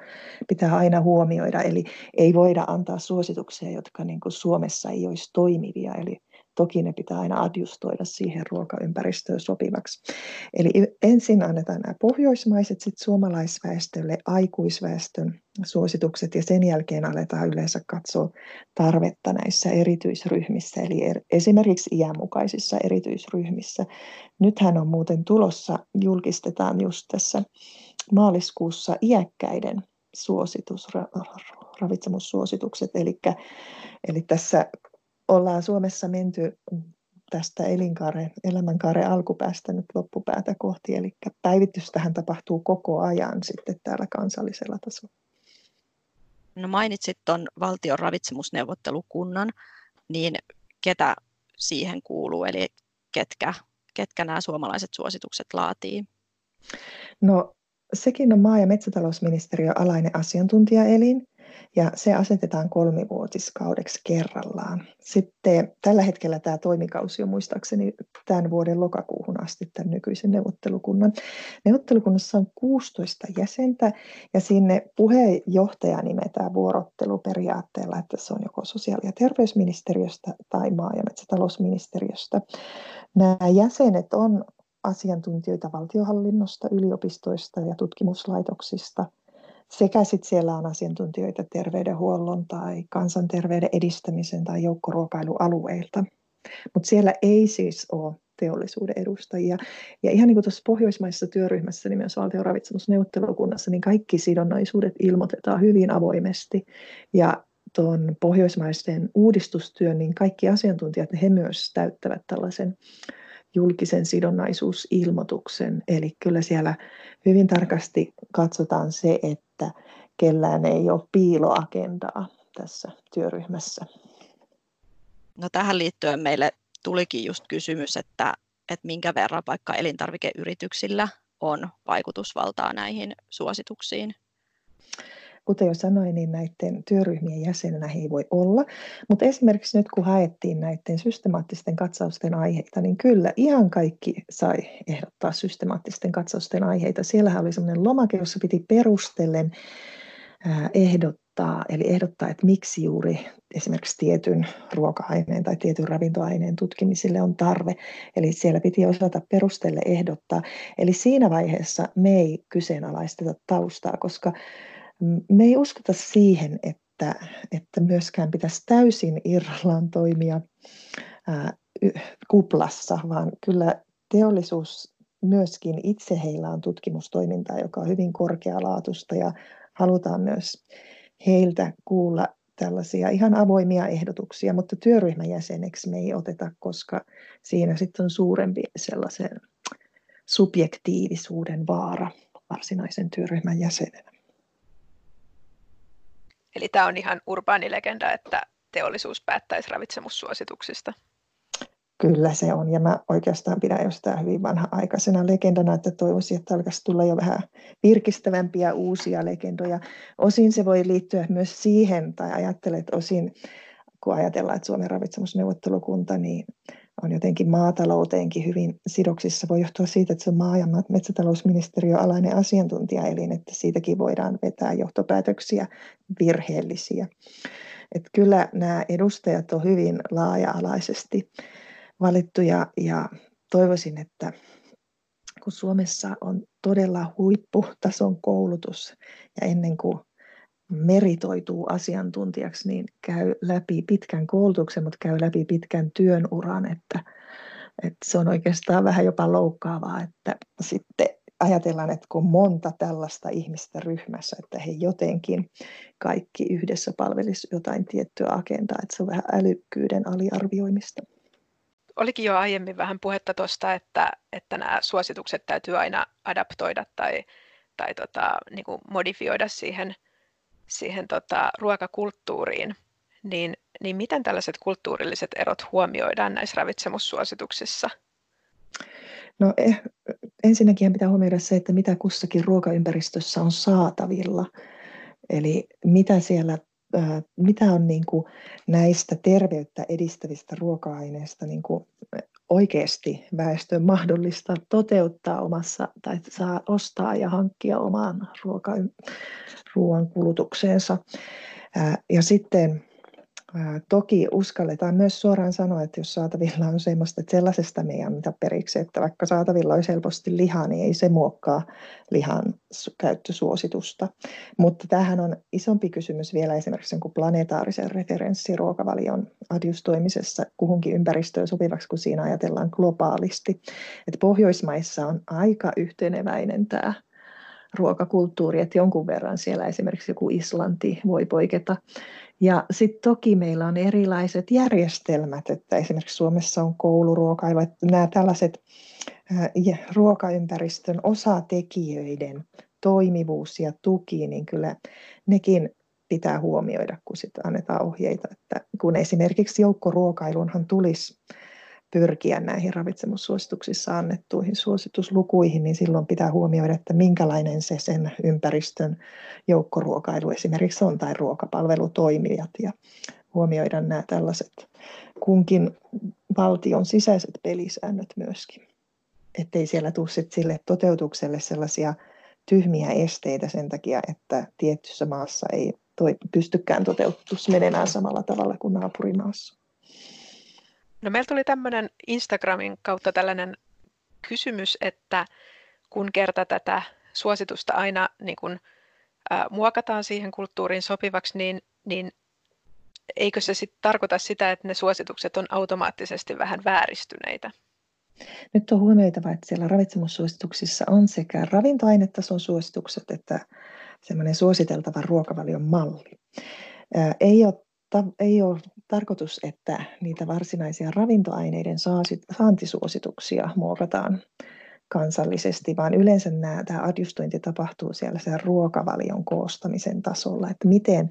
pitää aina huomioida, eli ei voida antaa suosituksia, jotka niin kuin Suomessa ei olisi toimivia, eli Toki ne pitää aina adjustoida siihen ruokaympäristöön sopivaksi. Eli ensin annetaan nämä pohjoismaiset, sitten suomalaisväestölle aikuisväestön suositukset ja sen jälkeen aletaan yleensä katsoa tarvetta näissä erityisryhmissä, eli er, esimerkiksi iänmukaisissa erityisryhmissä. Nythän on muuten tulossa, julkistetaan just tässä maaliskuussa iäkkäiden suositus, ravitsemussuositukset, eli, eli tässä ollaan Suomessa menty tästä elinkaaren, elämänkaaren alkupäästä nyt loppupäätä kohti, eli päivitystähän tapahtuu koko ajan sitten täällä kansallisella tasolla. No mainitsit tuon valtion ravitsemusneuvottelukunnan, niin ketä siihen kuuluu, eli ketkä, ketkä nämä suomalaiset suositukset laatii? No sekin on maa- ja metsätalousministeriön alainen asiantuntijaelin, ja se asetetaan kolmivuotiskaudeksi kerrallaan. Sitten tällä hetkellä tämä toimikausi on muistaakseni tämän vuoden lokakuuhun asti tämän nykyisen neuvottelukunnan. Neuvottelukunnassa on 16 jäsentä ja sinne puheenjohtaja nimetään vuorotteluperiaatteella, että se on joko sosiaali- ja terveysministeriöstä tai maa- ja metsätalousministeriöstä. Nämä jäsenet on asiantuntijoita valtiohallinnosta, yliopistoista ja tutkimuslaitoksista – sekä sitten siellä on asiantuntijoita terveydenhuollon tai kansanterveyden edistämisen tai joukkoruokailualueilta. Mutta siellä ei siis ole teollisuuden edustajia. Ja ihan niin kuin tuossa pohjoismaisessa työryhmässä, niin myös valtion ravitsemusneuvottelukunnassa, niin kaikki sidonnaisuudet ilmoitetaan hyvin avoimesti. Ja tuon pohjoismaisten uudistustyön, niin kaikki asiantuntijat, he myös täyttävät tällaisen julkisen sidonnaisuusilmoituksen. Eli kyllä siellä hyvin tarkasti katsotaan se, että kellään ei ole piiloagendaa tässä työryhmässä. No tähän liittyen meille tulikin just kysymys, että, että minkä verran vaikka elintarvikeyrityksillä on vaikutusvaltaa näihin suosituksiin? Kuten jo sanoin, niin näiden työryhmien jäsenenä ei voi olla, mutta esimerkiksi nyt kun haettiin näiden systemaattisten katsausten aiheita, niin kyllä ihan kaikki sai ehdottaa systemaattisten katsausten aiheita. Siellähän oli sellainen lomake, jossa piti perustellen ehdottaa, eli ehdottaa, että miksi juuri esimerkiksi tietyn ruoka-aineen tai tietyn ravintoaineen tutkimisille on tarve. Eli siellä piti osata perustelle ehdottaa. Eli siinä vaiheessa me ei kyseenalaisteta taustaa, koska me ei uskota siihen, että, että myöskään pitäisi täysin irrallaan toimia ää, kuplassa, vaan kyllä teollisuus myöskin itse heillä on tutkimustoimintaa, joka on hyvin korkealaatuista ja halutaan myös heiltä kuulla tällaisia ihan avoimia ehdotuksia, mutta työryhmän jäseneksi me ei oteta, koska siinä sitten on suurempi sellaisen subjektiivisuuden vaara varsinaisen työryhmän jäsenenä. Eli tämä on ihan urbaani legenda, että teollisuus päättäisi ravitsemussuosituksista. Kyllä se on, ja mä oikeastaan pidän jo sitä hyvin vanha-aikaisena legendana, että toivoisin, että alkaisi tulla jo vähän virkistävämpiä uusia legendoja. Osin se voi liittyä myös siihen, tai ajattelet osin, kun ajatellaan, että Suomen ravitsemusneuvottelukunta niin on jotenkin maatalouteenkin hyvin sidoksissa, voi johtua siitä, että se on maa- ja metsätalousministeriön alainen asiantuntijaelin, että siitäkin voidaan vetää johtopäätöksiä virheellisiä. Että kyllä nämä edustajat on hyvin laaja-alaisesti valittuja ja toivoisin, että kun Suomessa on todella huipputason koulutus ja ennen kuin meritoituu asiantuntijaksi, niin käy läpi pitkän koulutuksen, mutta käy läpi pitkän työn uran, että, että se on oikeastaan vähän jopa loukkaavaa, että sitten ajatellaan, että kun monta tällaista ihmistä ryhmässä, että he jotenkin kaikki yhdessä palvelisi jotain tiettyä agendaa, että se on vähän älykkyyden aliarvioimista. Olikin jo aiemmin vähän puhetta tuosta, että, että nämä suositukset täytyy aina adaptoida tai, tai tota, niin kuin modifioida siihen, siihen tota, ruokakulttuuriin. Niin, niin miten tällaiset kulttuurilliset erot huomioidaan näissä ravitsemussuosituksissa? No eh, ensinnäkin pitää huomioida se, että mitä kussakin ruokaympäristössä on saatavilla. Eli mitä siellä mitä on niin kuin näistä terveyttä edistävistä ruoka-aineista niin kuin oikeasti väestön mahdollista toteuttaa omassa tai saa ostaa ja hankkia omaan ruoka, ruoan kulutukseensa. Ja sitten Toki uskalletaan myös suoraan sanoa, että jos saatavilla on semmoista, että sellaisesta me ei anneta periksi, että vaikka saatavilla olisi helposti lihaa, niin ei se muokkaa lihan käyttösuositusta. Mutta tämähän on isompi kysymys vielä esimerkiksi jonkun planetaarisen referenssiruokavalion adjustoimisessa kuhunkin ympäristöön sopivaksi, kun siinä ajatellaan globaalisti. Että Pohjoismaissa on aika yhteneväinen tämä ruokakulttuuri, että jonkun verran siellä esimerkiksi joku Islanti voi poiketa. Ja sitten toki meillä on erilaiset järjestelmät, että esimerkiksi Suomessa on kouluruokailu, että nämä tällaiset ruokaympäristön osatekijöiden toimivuus ja tuki, niin kyllä nekin pitää huomioida, kun sitten annetaan ohjeita. Että kun esimerkiksi joukkoruokailunhan tulisi pyrkiä näihin ravitsemussuosituksissa annettuihin suosituslukuihin, niin silloin pitää huomioida, että minkälainen se sen ympäristön joukkoruokailu esimerkiksi on tai ruokapalvelutoimijat ja huomioida nämä tällaiset kunkin valtion sisäiset pelisäännöt myöskin. Ettei siellä tule sille toteutukselle sellaisia tyhmiä esteitä sen takia, että tietyssä maassa ei toi, pystykään toteutus menemään samalla tavalla kuin naapurimaassa. No meillä tuli tämmöinen Instagramin kautta tällainen kysymys, että kun kerta tätä suositusta aina niin kun, ä, muokataan siihen kulttuuriin sopivaksi, niin, niin eikö se sitten tarkoita sitä, että ne suositukset on automaattisesti vähän vääristyneitä? Nyt on huomioitava, että siellä ravitsemussuosituksissa on sekä ravintoainetason suositukset että semmoinen suositeltava ruokavalion malli. Ei ole, ei ole tarkoitus, että niitä varsinaisia ravintoaineiden saantisuosituksia muokataan kansallisesti, vaan yleensä nämä, tämä adjustointi tapahtuu siellä sen ruokavalion koostamisen tasolla, että miten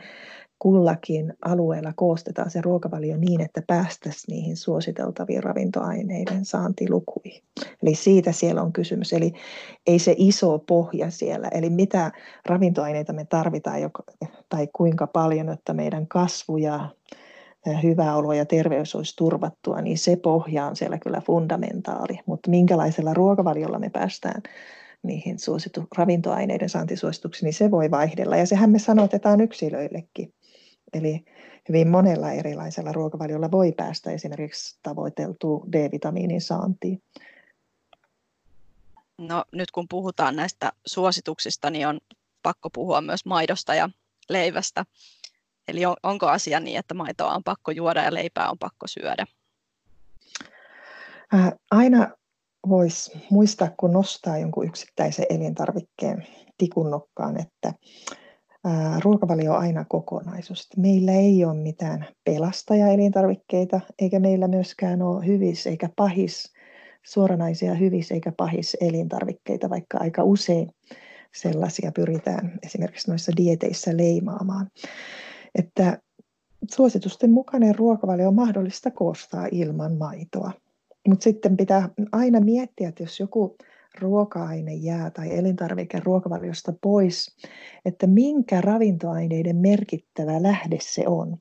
kullakin alueella koostetaan se ruokavalio niin, että päästäisiin niihin suositeltaviin ravintoaineiden saantilukuihin. Eli siitä siellä on kysymys. Eli ei se iso pohja siellä, eli mitä ravintoaineita me tarvitaan tai kuinka paljon, että meidän kasvu ja hyvä olo ja terveys olisi turvattua, niin se pohja on siellä kyllä fundamentaali. Mutta minkälaisella ruokavaliolla me päästään niihin suositu, ravintoaineiden saantisuosituksiin, niin se voi vaihdella. Ja sehän me sanotetaan yksilöillekin. Eli hyvin monella erilaisella ruokavaliolla voi päästä esimerkiksi tavoiteltuun D-vitamiinin saantiin. No, nyt kun puhutaan näistä suosituksista, niin on pakko puhua myös maidosta ja leivästä. Eli on, onko asia niin, että maitoa on pakko juoda ja leipää on pakko syödä? Äh, aina voisi muistaa, kun nostaa jonkun yksittäisen elintarvikkeen tikun nokkaan, että ruokavalio on aina kokonaisuus. Meillä ei ole mitään pelastajaelintarvikkeita, eikä meillä myöskään ole hyvis eikä pahis, suoranaisia hyvis eikä pahis elintarvikkeita, vaikka aika usein sellaisia pyritään esimerkiksi noissa dieteissä leimaamaan. Että suositusten mukainen ruokavalio on mahdollista koostaa ilman maitoa. Mutta sitten pitää aina miettiä, että jos joku ruoka-aine jää tai elintarvike ruokavaliosta pois, että minkä ravintoaineiden merkittävä lähde se on.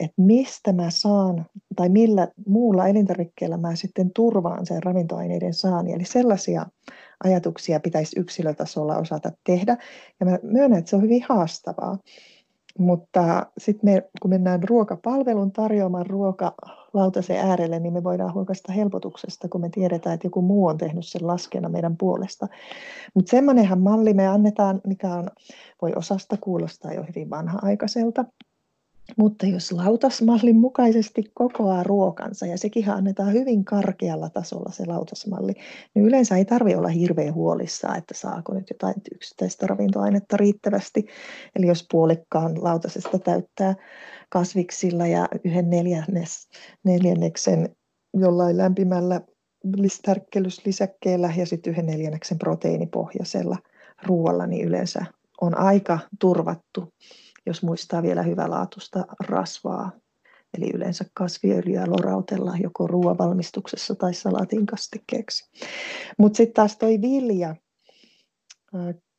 Että mistä mä saan tai millä muulla elintarvikkeella mä sitten turvaan sen ravintoaineiden saani. Eli sellaisia ajatuksia pitäisi yksilötasolla osata tehdä. Ja mä myönnän, että se on hyvin haastavaa. Mutta sitten me, kun mennään ruokapalvelun tarjoaman ruokalautasen äärelle, niin me voidaan huokasta helpotuksesta, kun me tiedetään, että joku muu on tehnyt sen laskena meidän puolesta. Mutta semmoinenhan malli me annetaan, mikä on, voi osasta kuulostaa jo hyvin vanha-aikaiselta, mutta jos lautasmallin mukaisesti kokoaa ruokansa, ja sekin annetaan hyvin karkealla tasolla se lautasmalli, niin yleensä ei tarvitse olla hirveän huolissaan, että saako nyt jotain yksittäistä ravintoainetta riittävästi. Eli jos puolikkaan lautasesta täyttää kasviksilla ja yhden neljännes, neljänneksen jollain lämpimällä tärkkelyslisäkkeellä ja sitten yhden neljänneksen proteiinipohjaisella ruoalla, niin yleensä on aika turvattu jos muistaa vielä hyvälaatuista rasvaa, eli yleensä kasviöljyä lorautella joko ruoavalmistuksessa tai salaatin kastikkeeksi. Mutta sitten taas toi vilja,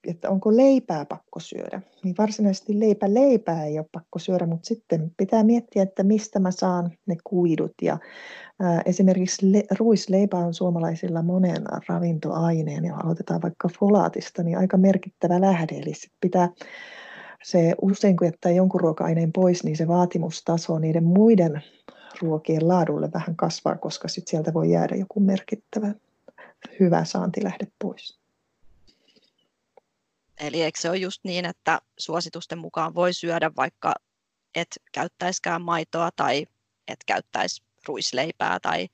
että onko leipää pakko syödä, niin varsinaisesti leipä leipää ei ole pakko syödä, mutta sitten pitää miettiä, että mistä mä saan ne kuidut. Ja ää, esimerkiksi le- ruisleipä on suomalaisilla monen ravintoaineen, ja aloitetaan vaikka folaatista, niin aika merkittävä lähde, eli sit pitää se usein kun jättää jonkun ruoka-aineen pois, niin se vaatimustaso niiden muiden ruokien laadulle vähän kasvaa, koska sit sieltä voi jäädä joku merkittävä hyvä saantilähde pois. Eli eikö se ole just niin, että suositusten mukaan voi syödä vaikka et käyttäiskään maitoa tai et käyttäisi ruisleipää tai,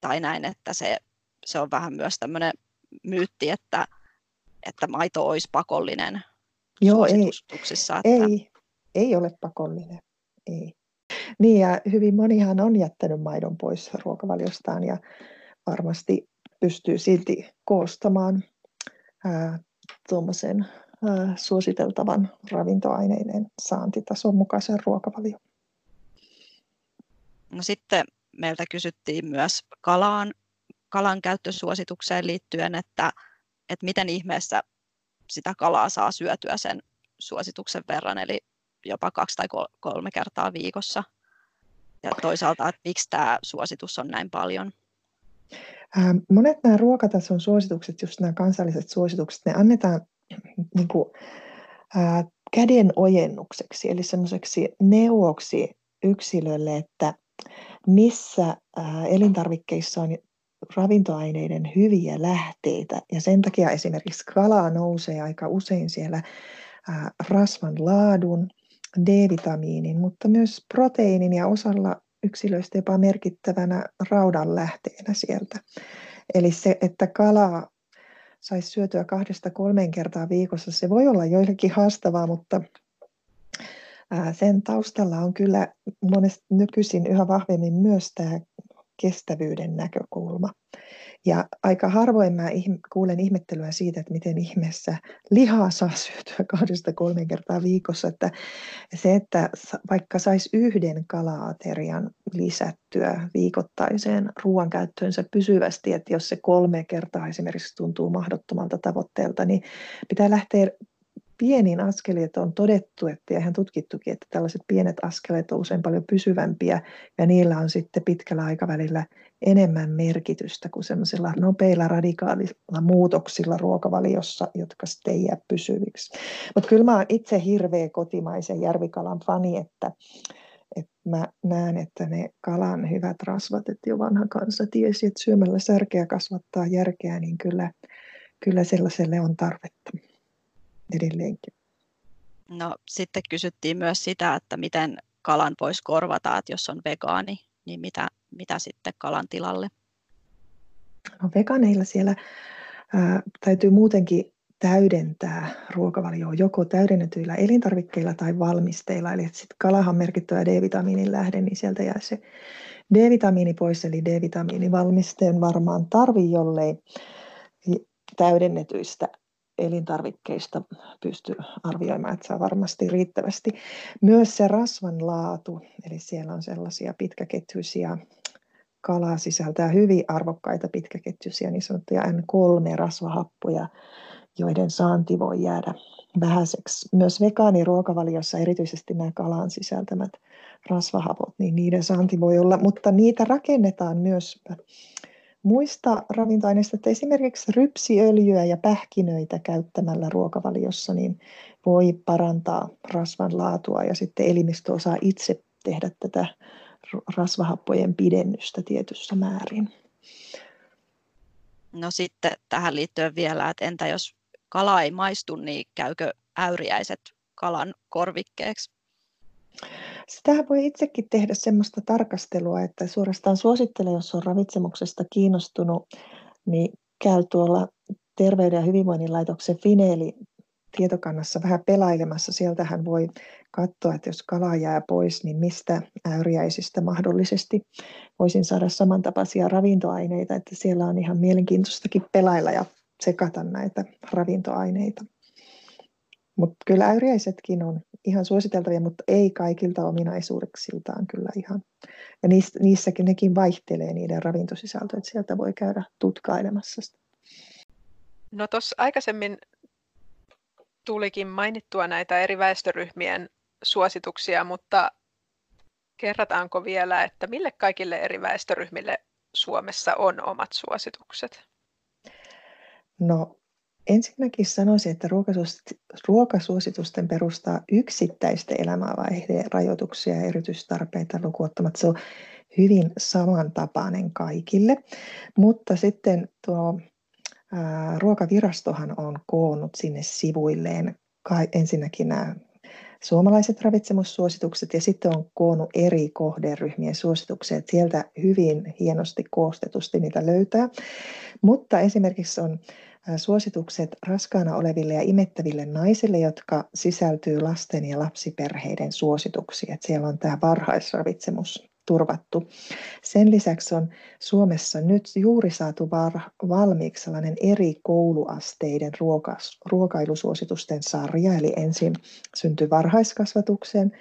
tai näin, että se, se on vähän myös tämmöinen myytti, että, että maito olisi pakollinen Joo, ei, että... ei, ei ole pakollinen. Ei. Niin ja hyvin monihan on jättänyt maidon pois ruokavaliostaan ja varmasti pystyy silti koostamaan tuommoisen suositeltavan ravintoaineiden saantitason mukaisen ruokavalion. No sitten meiltä kysyttiin myös kalaan, kalan käyttösuositukseen liittyen, että, että miten ihmeessä sitä kalaa saa syötyä sen suosituksen verran, eli jopa kaksi tai kolme kertaa viikossa. Ja toisaalta, että miksi tämä suositus on näin paljon? Ähm, monet nämä ruokatason suositukset, just nämä kansalliset suositukset, ne annetaan niin kuin, ää, käden ojennukseksi, eli semmoiseksi neuvoksi yksilölle, että missä ää, elintarvikkeissa on ravintoaineiden hyviä lähteitä. Ja sen takia esimerkiksi kala nousee aika usein siellä rasvan laadun, D-vitamiinin, mutta myös proteiinin ja osalla yksilöistä jopa merkittävänä raudan lähteenä sieltä. Eli se, että kalaa saisi syötyä kahdesta kolmeen kertaa viikossa, se voi olla joillekin haastavaa, mutta sen taustalla on kyllä monesti nykyisin yhä vahvemmin myös tämä kestävyyden näkökulma. Ja aika harvoin mä kuulen ihmettelyä siitä, että miten ihmeessä lihaa saa syötyä kahdesta kolmen kertaa viikossa. Että se, että vaikka saisi yhden kalaaterian lisättyä viikoittaiseen ruoankäyttöönsä pysyvästi, että jos se kolme kertaa esimerkiksi tuntuu mahdottomalta tavoitteelta, niin pitää lähteä pienin askelin, että on todettu, että ihan tutkittukin, että tällaiset pienet askeleet on usein paljon pysyvämpiä ja niillä on sitten pitkällä aikavälillä enemmän merkitystä kuin sellaisilla nopeilla radikaalilla muutoksilla ruokavaliossa, jotka sitten ei jää pysyviksi. Mutta kyllä mä oon itse hirveä kotimaisen järvikalan fani, että, että mä näen, että ne kalan hyvät rasvat, että jo vanha kansa tiesi, että syömällä särkeä kasvattaa järkeä, niin kyllä, kyllä sellaiselle on tarvetta edelleenkin. No sitten kysyttiin myös sitä, että miten kalan voisi korvata, että jos on vegaani, niin mitä, mitä sitten kalan tilalle? No veganeilla siellä ää, täytyy muutenkin täydentää ruokavalioa joko täydennetyillä elintarvikkeilla tai valmisteilla. Eli sitten kalahan merkittävä D-vitamiinin lähde, niin sieltä jää se D-vitamiini pois, eli D-vitamiinivalmisteen varmaan tarvi, jollei täydennetyistä elintarvikkeista pysty arvioimaan, että saa varmasti riittävästi. Myös se rasvan laatu, eli siellä on sellaisia pitkäketjuisia kalaa sisältää hyvin arvokkaita pitkäketjuisia niin sanottuja N3-rasvahappoja, joiden saanti voi jäädä vähäiseksi. Myös vegaaniruokavaliossa erityisesti nämä kalan sisältämät rasvahapot, niin niiden saanti voi olla, mutta niitä rakennetaan myös muista ravintoaineista, että esimerkiksi rypsiöljyä ja pähkinöitä käyttämällä ruokavaliossa niin voi parantaa rasvan laatua ja sitten elimistö osaa itse tehdä tätä rasvahappojen pidennystä tietyssä määrin. No sitten tähän liittyen vielä, että entä jos kala ei maistu, niin käykö äyriäiset kalan korvikkeeksi? Sitähän voi itsekin tehdä semmoista tarkastelua, että suorastaan suosittelen, jos on ravitsemuksesta kiinnostunut, niin käy tuolla Terveyden ja hyvinvoinnin laitoksen Fineeli tietokannassa vähän pelailemassa. Sieltähän voi katsoa, että jos kala jää pois, niin mistä äyriäisistä mahdollisesti voisin saada samantapaisia ravintoaineita, että siellä on ihan mielenkiintoistakin pelailla ja sekata näitä ravintoaineita. Mutta kyllä äyriäisetkin on ihan suositeltavia, mutta ei kaikilta ominaisuuksiltaan kyllä ihan. Ja niissäkin nekin vaihtelee niiden ravintosisältö, että sieltä voi käydä tutkailemassa sitä. No tuossa aikaisemmin tulikin mainittua näitä eri väestöryhmien suosituksia, mutta kerrataanko vielä, että mille kaikille eri väestöryhmille Suomessa on omat suositukset? No Ensinnäkin sanoisin, että ruokasuositusten perustaa yksittäisten elämänvaiheen rajoituksia ja erityistarpeita lukuottamat. Se on hyvin samantapainen kaikille, mutta sitten tuo ää, ruokavirastohan on koonnut sinne sivuilleen ensinnäkin nämä suomalaiset ravitsemussuositukset ja sitten on koonnut eri kohderyhmien suositukset. Sieltä hyvin hienosti koostetusti niitä löytää. Mutta esimerkiksi on suositukset raskaana oleville ja imettäville naisille, jotka sisältyy lasten ja lapsiperheiden suosituksiin. Että siellä on tämä varhaisravitsemus turvattu. Sen lisäksi on Suomessa nyt juuri saatu valmiiksi sellainen eri kouluasteiden ruokas, ruokailusuositusten sarja. Eli ensin syntyi varhaiskasvatuksen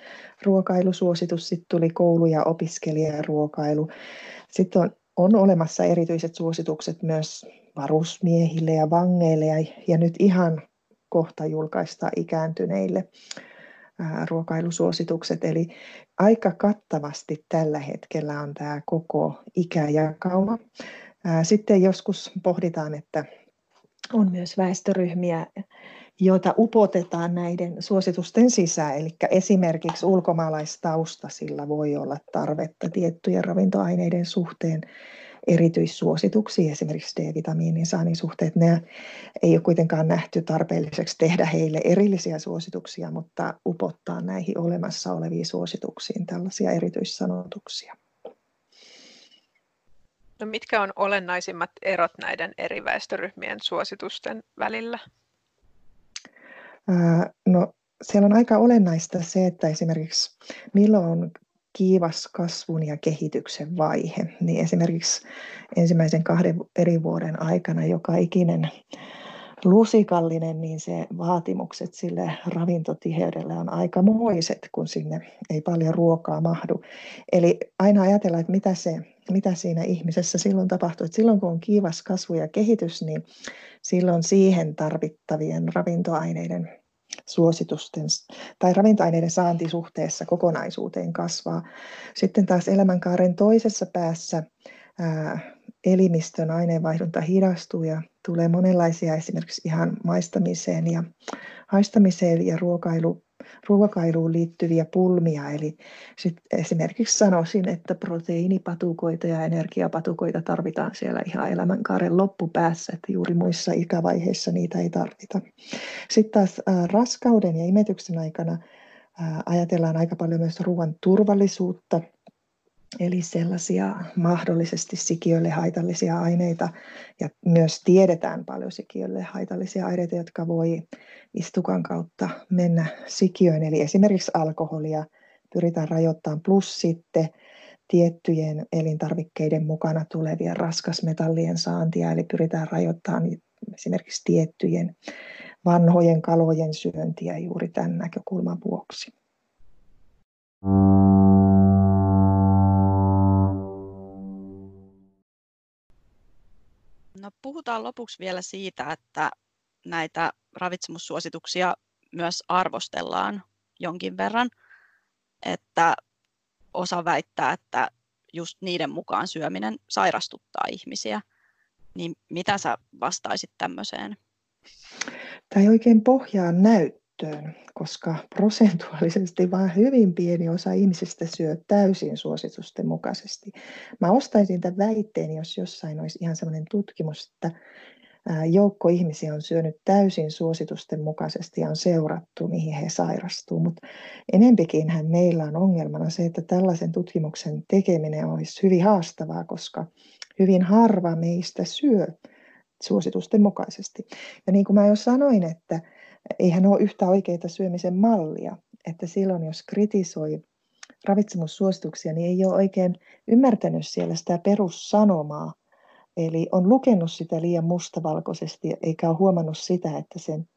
ruokailusuositus, sitten tuli koulu- ja opiskelijaruokailu. Sitten on, on olemassa erityiset suositukset myös varusmiehille ja vangeille ja, ja nyt ihan kohta julkaista ikääntyneille ruokailusuositukset. Eli aika kattavasti tällä hetkellä on tämä koko ikäjakauma. Sitten joskus pohditaan, että on myös väestöryhmiä, joita upotetaan näiden suositusten sisään. Eli esimerkiksi ulkomaalaistaustaisilla voi olla tarvetta tiettyjen ravintoaineiden suhteen erityissuosituksia, esimerkiksi D-vitamiinin saannin suhteen. Ne ei ole kuitenkaan nähty tarpeelliseksi tehdä heille erillisiä suosituksia, mutta upottaa näihin olemassa oleviin suosituksiin tällaisia erityissanotuksia. No mitkä on olennaisimmat erot näiden eri väestöryhmien suositusten välillä? No, siellä on aika olennaista se, että esimerkiksi milloin on kiivas kasvun ja kehityksen vaihe, niin esimerkiksi ensimmäisen kahden eri vuoden aikana joka ikinen lusikallinen, niin se vaatimukset sille ravintotiheydelle on aika moiset, kun sinne ei paljon ruokaa mahdu. Eli aina ajatella, että mitä, se, mitä siinä ihmisessä silloin tapahtuu. Että silloin kun on kiivas kasvu ja kehitys, niin silloin siihen tarvittavien ravintoaineiden suositusten tai ravintoaineiden saanti suhteessa kokonaisuuteen kasvaa. Sitten taas elämänkaaren toisessa päässä ää, elimistön aineenvaihdunta hidastuu ja tulee monenlaisia esimerkiksi ihan maistamiseen ja haistamiseen ja ruokailu, ruokailuun liittyviä pulmia. Eli sit esimerkiksi sanoisin, että proteiinipatukoita ja energiapatukoita tarvitaan siellä ihan elämänkaaren loppupäässä, että juuri muissa ikävaiheissa niitä ei tarvita. Sitten taas raskauden ja imetyksen aikana ajatellaan aika paljon myös ruoan turvallisuutta, eli sellaisia mahdollisesti sikiölle haitallisia aineita, ja myös tiedetään paljon sikiölle haitallisia aineita, jotka voi istukan kautta mennä sikiöön, eli esimerkiksi alkoholia pyritään rajoittamaan, plus sitten tiettyjen elintarvikkeiden mukana tulevien raskasmetallien saantia, eli pyritään rajoittamaan esimerkiksi tiettyjen vanhojen kalojen syöntiä juuri tämän näkökulman vuoksi. No, puhutaan lopuksi vielä siitä, että näitä ravitsemussuosituksia myös arvostellaan jonkin verran, että osa väittää, että just niiden mukaan syöminen sairastuttaa ihmisiä. Niin mitä sä vastaisit tämmöiseen? Tämä ei oikein pohjaa näyttöön, koska prosentuaalisesti vain hyvin pieni osa ihmisistä syö täysin suositusten mukaisesti. Mä ostaisin tämän väitteen, jos jossain olisi ihan sellainen tutkimus, että joukko ihmisiä on syönyt täysin suositusten mukaisesti ja on seurattu, mihin he sairastuu. Mutta enempikinhän meillä on ongelmana se, että tällaisen tutkimuksen tekeminen olisi hyvin haastavaa, koska hyvin harva meistä syö suositusten mukaisesti. Ja niin kuin mä jo sanoin, että eihän ole yhtä oikeita syömisen mallia, että silloin jos kritisoi ravitsemussuosituksia, niin ei ole oikein ymmärtänyt siellä sitä perussanomaa, Eli on lukenut sitä liian mustavalkoisesti eikä ole huomannut sitä, että sen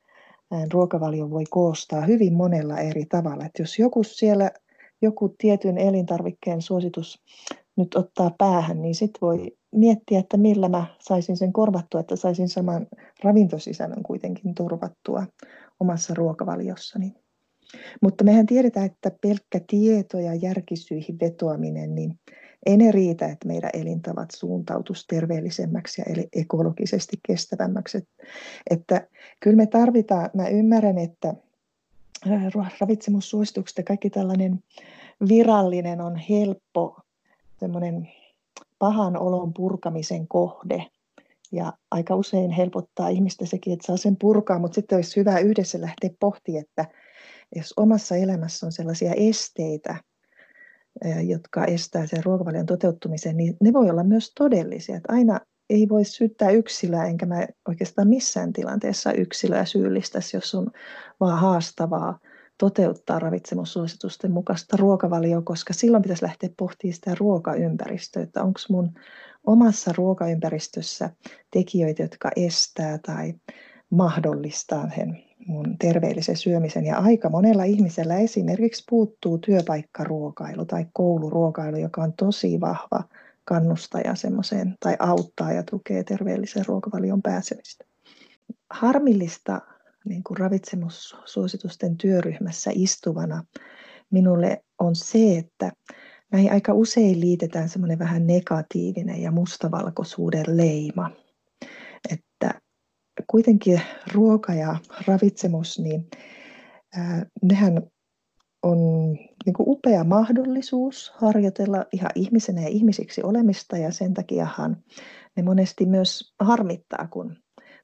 ruokavalion voi koostaa hyvin monella eri tavalla. Että jos joku siellä, joku tietyn elintarvikkeen suositus nyt ottaa päähän, niin sitten voi miettiä, että millä mä saisin sen korvattua, että saisin saman ravintosisällön kuitenkin turvattua omassa ruokavaliossani. Mutta mehän tiedetään, että pelkkä tieto ja järkisyihin vetoaminen, niin ei ne riitä, että meidän elintavat suuntautus terveellisemmäksi ja ekologisesti kestävämmäksi. Että, että kyllä me tarvitaan, mä ymmärrän, että ravitsemussuositukset ja kaikki tällainen virallinen on helppo semmoinen pahan olon purkamisen kohde. Ja aika usein helpottaa ihmistä sekin, että saa sen purkaa, mutta sitten olisi hyvä yhdessä lähteä pohtimaan, että jos omassa elämässä on sellaisia esteitä, jotka estää sen ruokavalion toteuttumisen, niin ne voi olla myös todellisia. Että aina ei voi syyttää yksilöä, enkä mä oikeastaan missään tilanteessa yksilöä syyllistäisi, jos on vaan haastavaa toteuttaa ravitsemussuositusten mukaista ruokavalioa, koska silloin pitäisi lähteä pohtimaan sitä ruokaympäristöä, että onko mun omassa ruokaympäristössä tekijöitä, jotka estää tai mahdollistaa sen mun terveellisen syömisen. Ja aika monella ihmisellä esimerkiksi puuttuu työpaikkaruokailu tai kouluruokailu, joka on tosi vahva kannustaja semmoiseen tai auttaa ja tukee terveellisen ruokavalion pääsemistä. Harmillista niin kuin ravitsemussuositusten työryhmässä istuvana minulle on se, että näihin aika usein liitetään semmoinen vähän negatiivinen ja mustavalkoisuuden leima. Että kuitenkin ruoka ja ravitsemus, niin nehän on niin kuin upea mahdollisuus harjoitella ihan ihmisenä ja ihmisiksi olemista ja sen takiahan ne monesti myös harmittaa, kun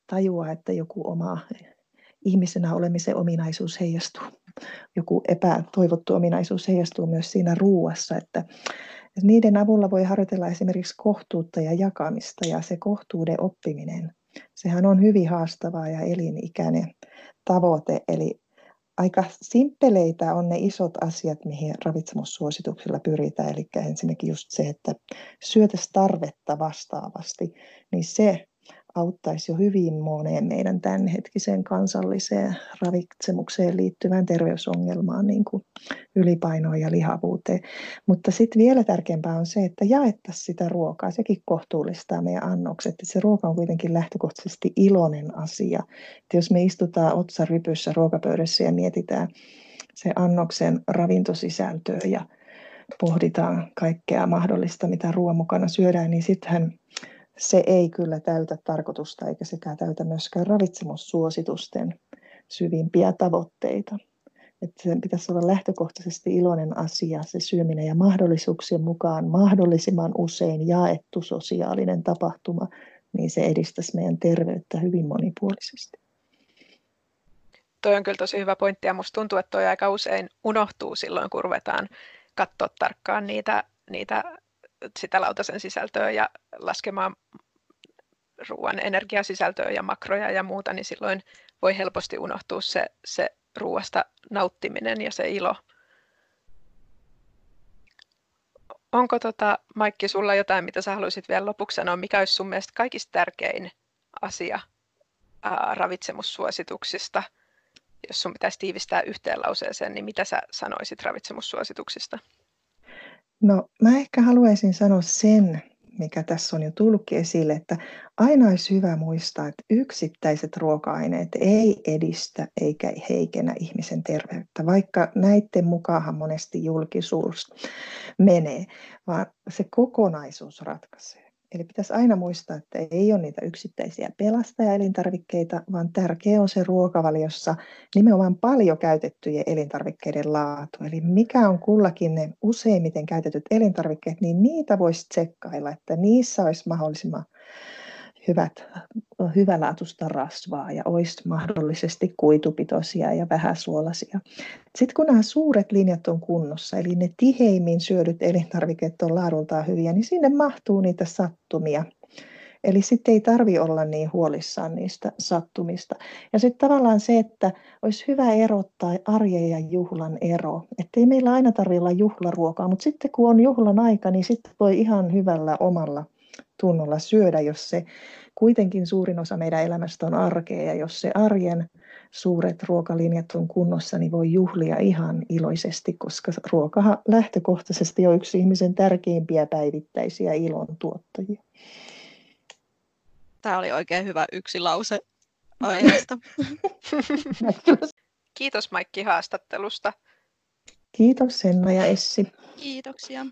tajuaa, että joku oma ihmisenä olemisen ominaisuus heijastuu joku epätoivottu ominaisuus heijastuu myös siinä ruuassa, että niiden avulla voi harjoitella esimerkiksi kohtuutta ja jakamista ja se kohtuuden oppiminen. Sehän on hyvin haastavaa ja elinikäinen tavoite, eli aika simppeleitä on ne isot asiat, mihin ravitsemussuosituksilla pyritään. Eli ensinnäkin just se, että syötäisiin tarvetta vastaavasti, niin se auttaisi jo hyvin moneen meidän tämänhetkiseen kansalliseen ravitsemukseen liittyvään terveysongelmaan, niin kuin ylipainoon ja lihavuuteen. Mutta sitten vielä tärkeämpää on se, että jaettaisiin sitä ruokaa. Sekin kohtuullistaa meidän annokset. Se ruoka on kuitenkin lähtökohtaisesti iloinen asia. Että jos me istutaan otsarypyssä ruokapöydässä ja mietitään se annoksen ravintosisältöä ja pohditaan kaikkea mahdollista, mitä ruoan mukana syödään, niin sittenhän se ei kyllä täytä tarkoitusta eikä sekä täytä myöskään ravitsemussuositusten syvimpiä tavoitteita. Että sen pitäisi olla lähtökohtaisesti iloinen asia, se syöminen ja mahdollisuuksien mukaan mahdollisimman usein jaettu sosiaalinen tapahtuma, niin se edistäisi meidän terveyttä hyvin monipuolisesti. Toi on kyllä tosi hyvä pointti ja musta tuntuu, että toi aika usein unohtuu silloin, kun ruvetaan katsoa tarkkaan niitä, niitä sitä lautasen sisältöä ja laskemaan ruoan energiasisältöä ja makroja ja muuta, niin silloin voi helposti unohtua se, se ruoasta nauttiminen ja se ilo. Onko tota, Maikki sulla jotain, mitä sä haluaisit vielä lopuksi sanoa, mikä olisi sun mielestä kaikista tärkein asia ää, ravitsemussuosituksista? Jos sun pitäisi tiivistää yhteen lauseeseen, niin mitä sä sanoisit ravitsemussuosituksista? No mä ehkä haluaisin sanoa sen, mikä tässä on jo tullutkin esille, että aina olisi hyvä muistaa, että yksittäiset ruoka-aineet ei edistä eikä heikennä ihmisen terveyttä, vaikka näiden mukaan monesti julkisuus menee, vaan se kokonaisuus ratkaisee. Eli pitäisi aina muistaa, että ei ole niitä yksittäisiä pelastajaelintarvikkeita, vaan tärkeä on se ruokavaliossa nimenomaan paljon käytettyjen elintarvikkeiden laatu. Eli mikä on kullakin ne useimmiten käytetyt elintarvikkeet, niin niitä voisi tsekkailla, että niissä olisi mahdollisimman hyvät, hyvälaatuista rasvaa ja olisi mahdollisesti kuitupitoisia ja vähäsuolaisia. Sitten kun nämä suuret linjat on kunnossa, eli ne tiheimmin syödyt elintarvikkeet on laadultaan hyviä, niin sinne mahtuu niitä sattumia. Eli sitten ei tarvi olla niin huolissaan niistä sattumista. Ja sitten tavallaan se, että olisi hyvä erottaa arjen ja juhlan ero. Että ei meillä aina tarvitse olla juhlaruokaa, mutta sitten kun on juhlan aika, niin sitten voi ihan hyvällä omalla tunnolla syödä, jos se kuitenkin suurin osa meidän elämästä on arkea ja jos se arjen suuret ruokalinjat on kunnossa, niin voi juhlia ihan iloisesti, koska ruoka lähtökohtaisesti on yksi ihmisen tärkeimpiä päivittäisiä ilon tuottajia. Tämä oli oikein hyvä yksi lause (laughs) aiheesta. Kiitos Maikki haastattelusta. Kiitos Senna ja Essi. Kiitoksia.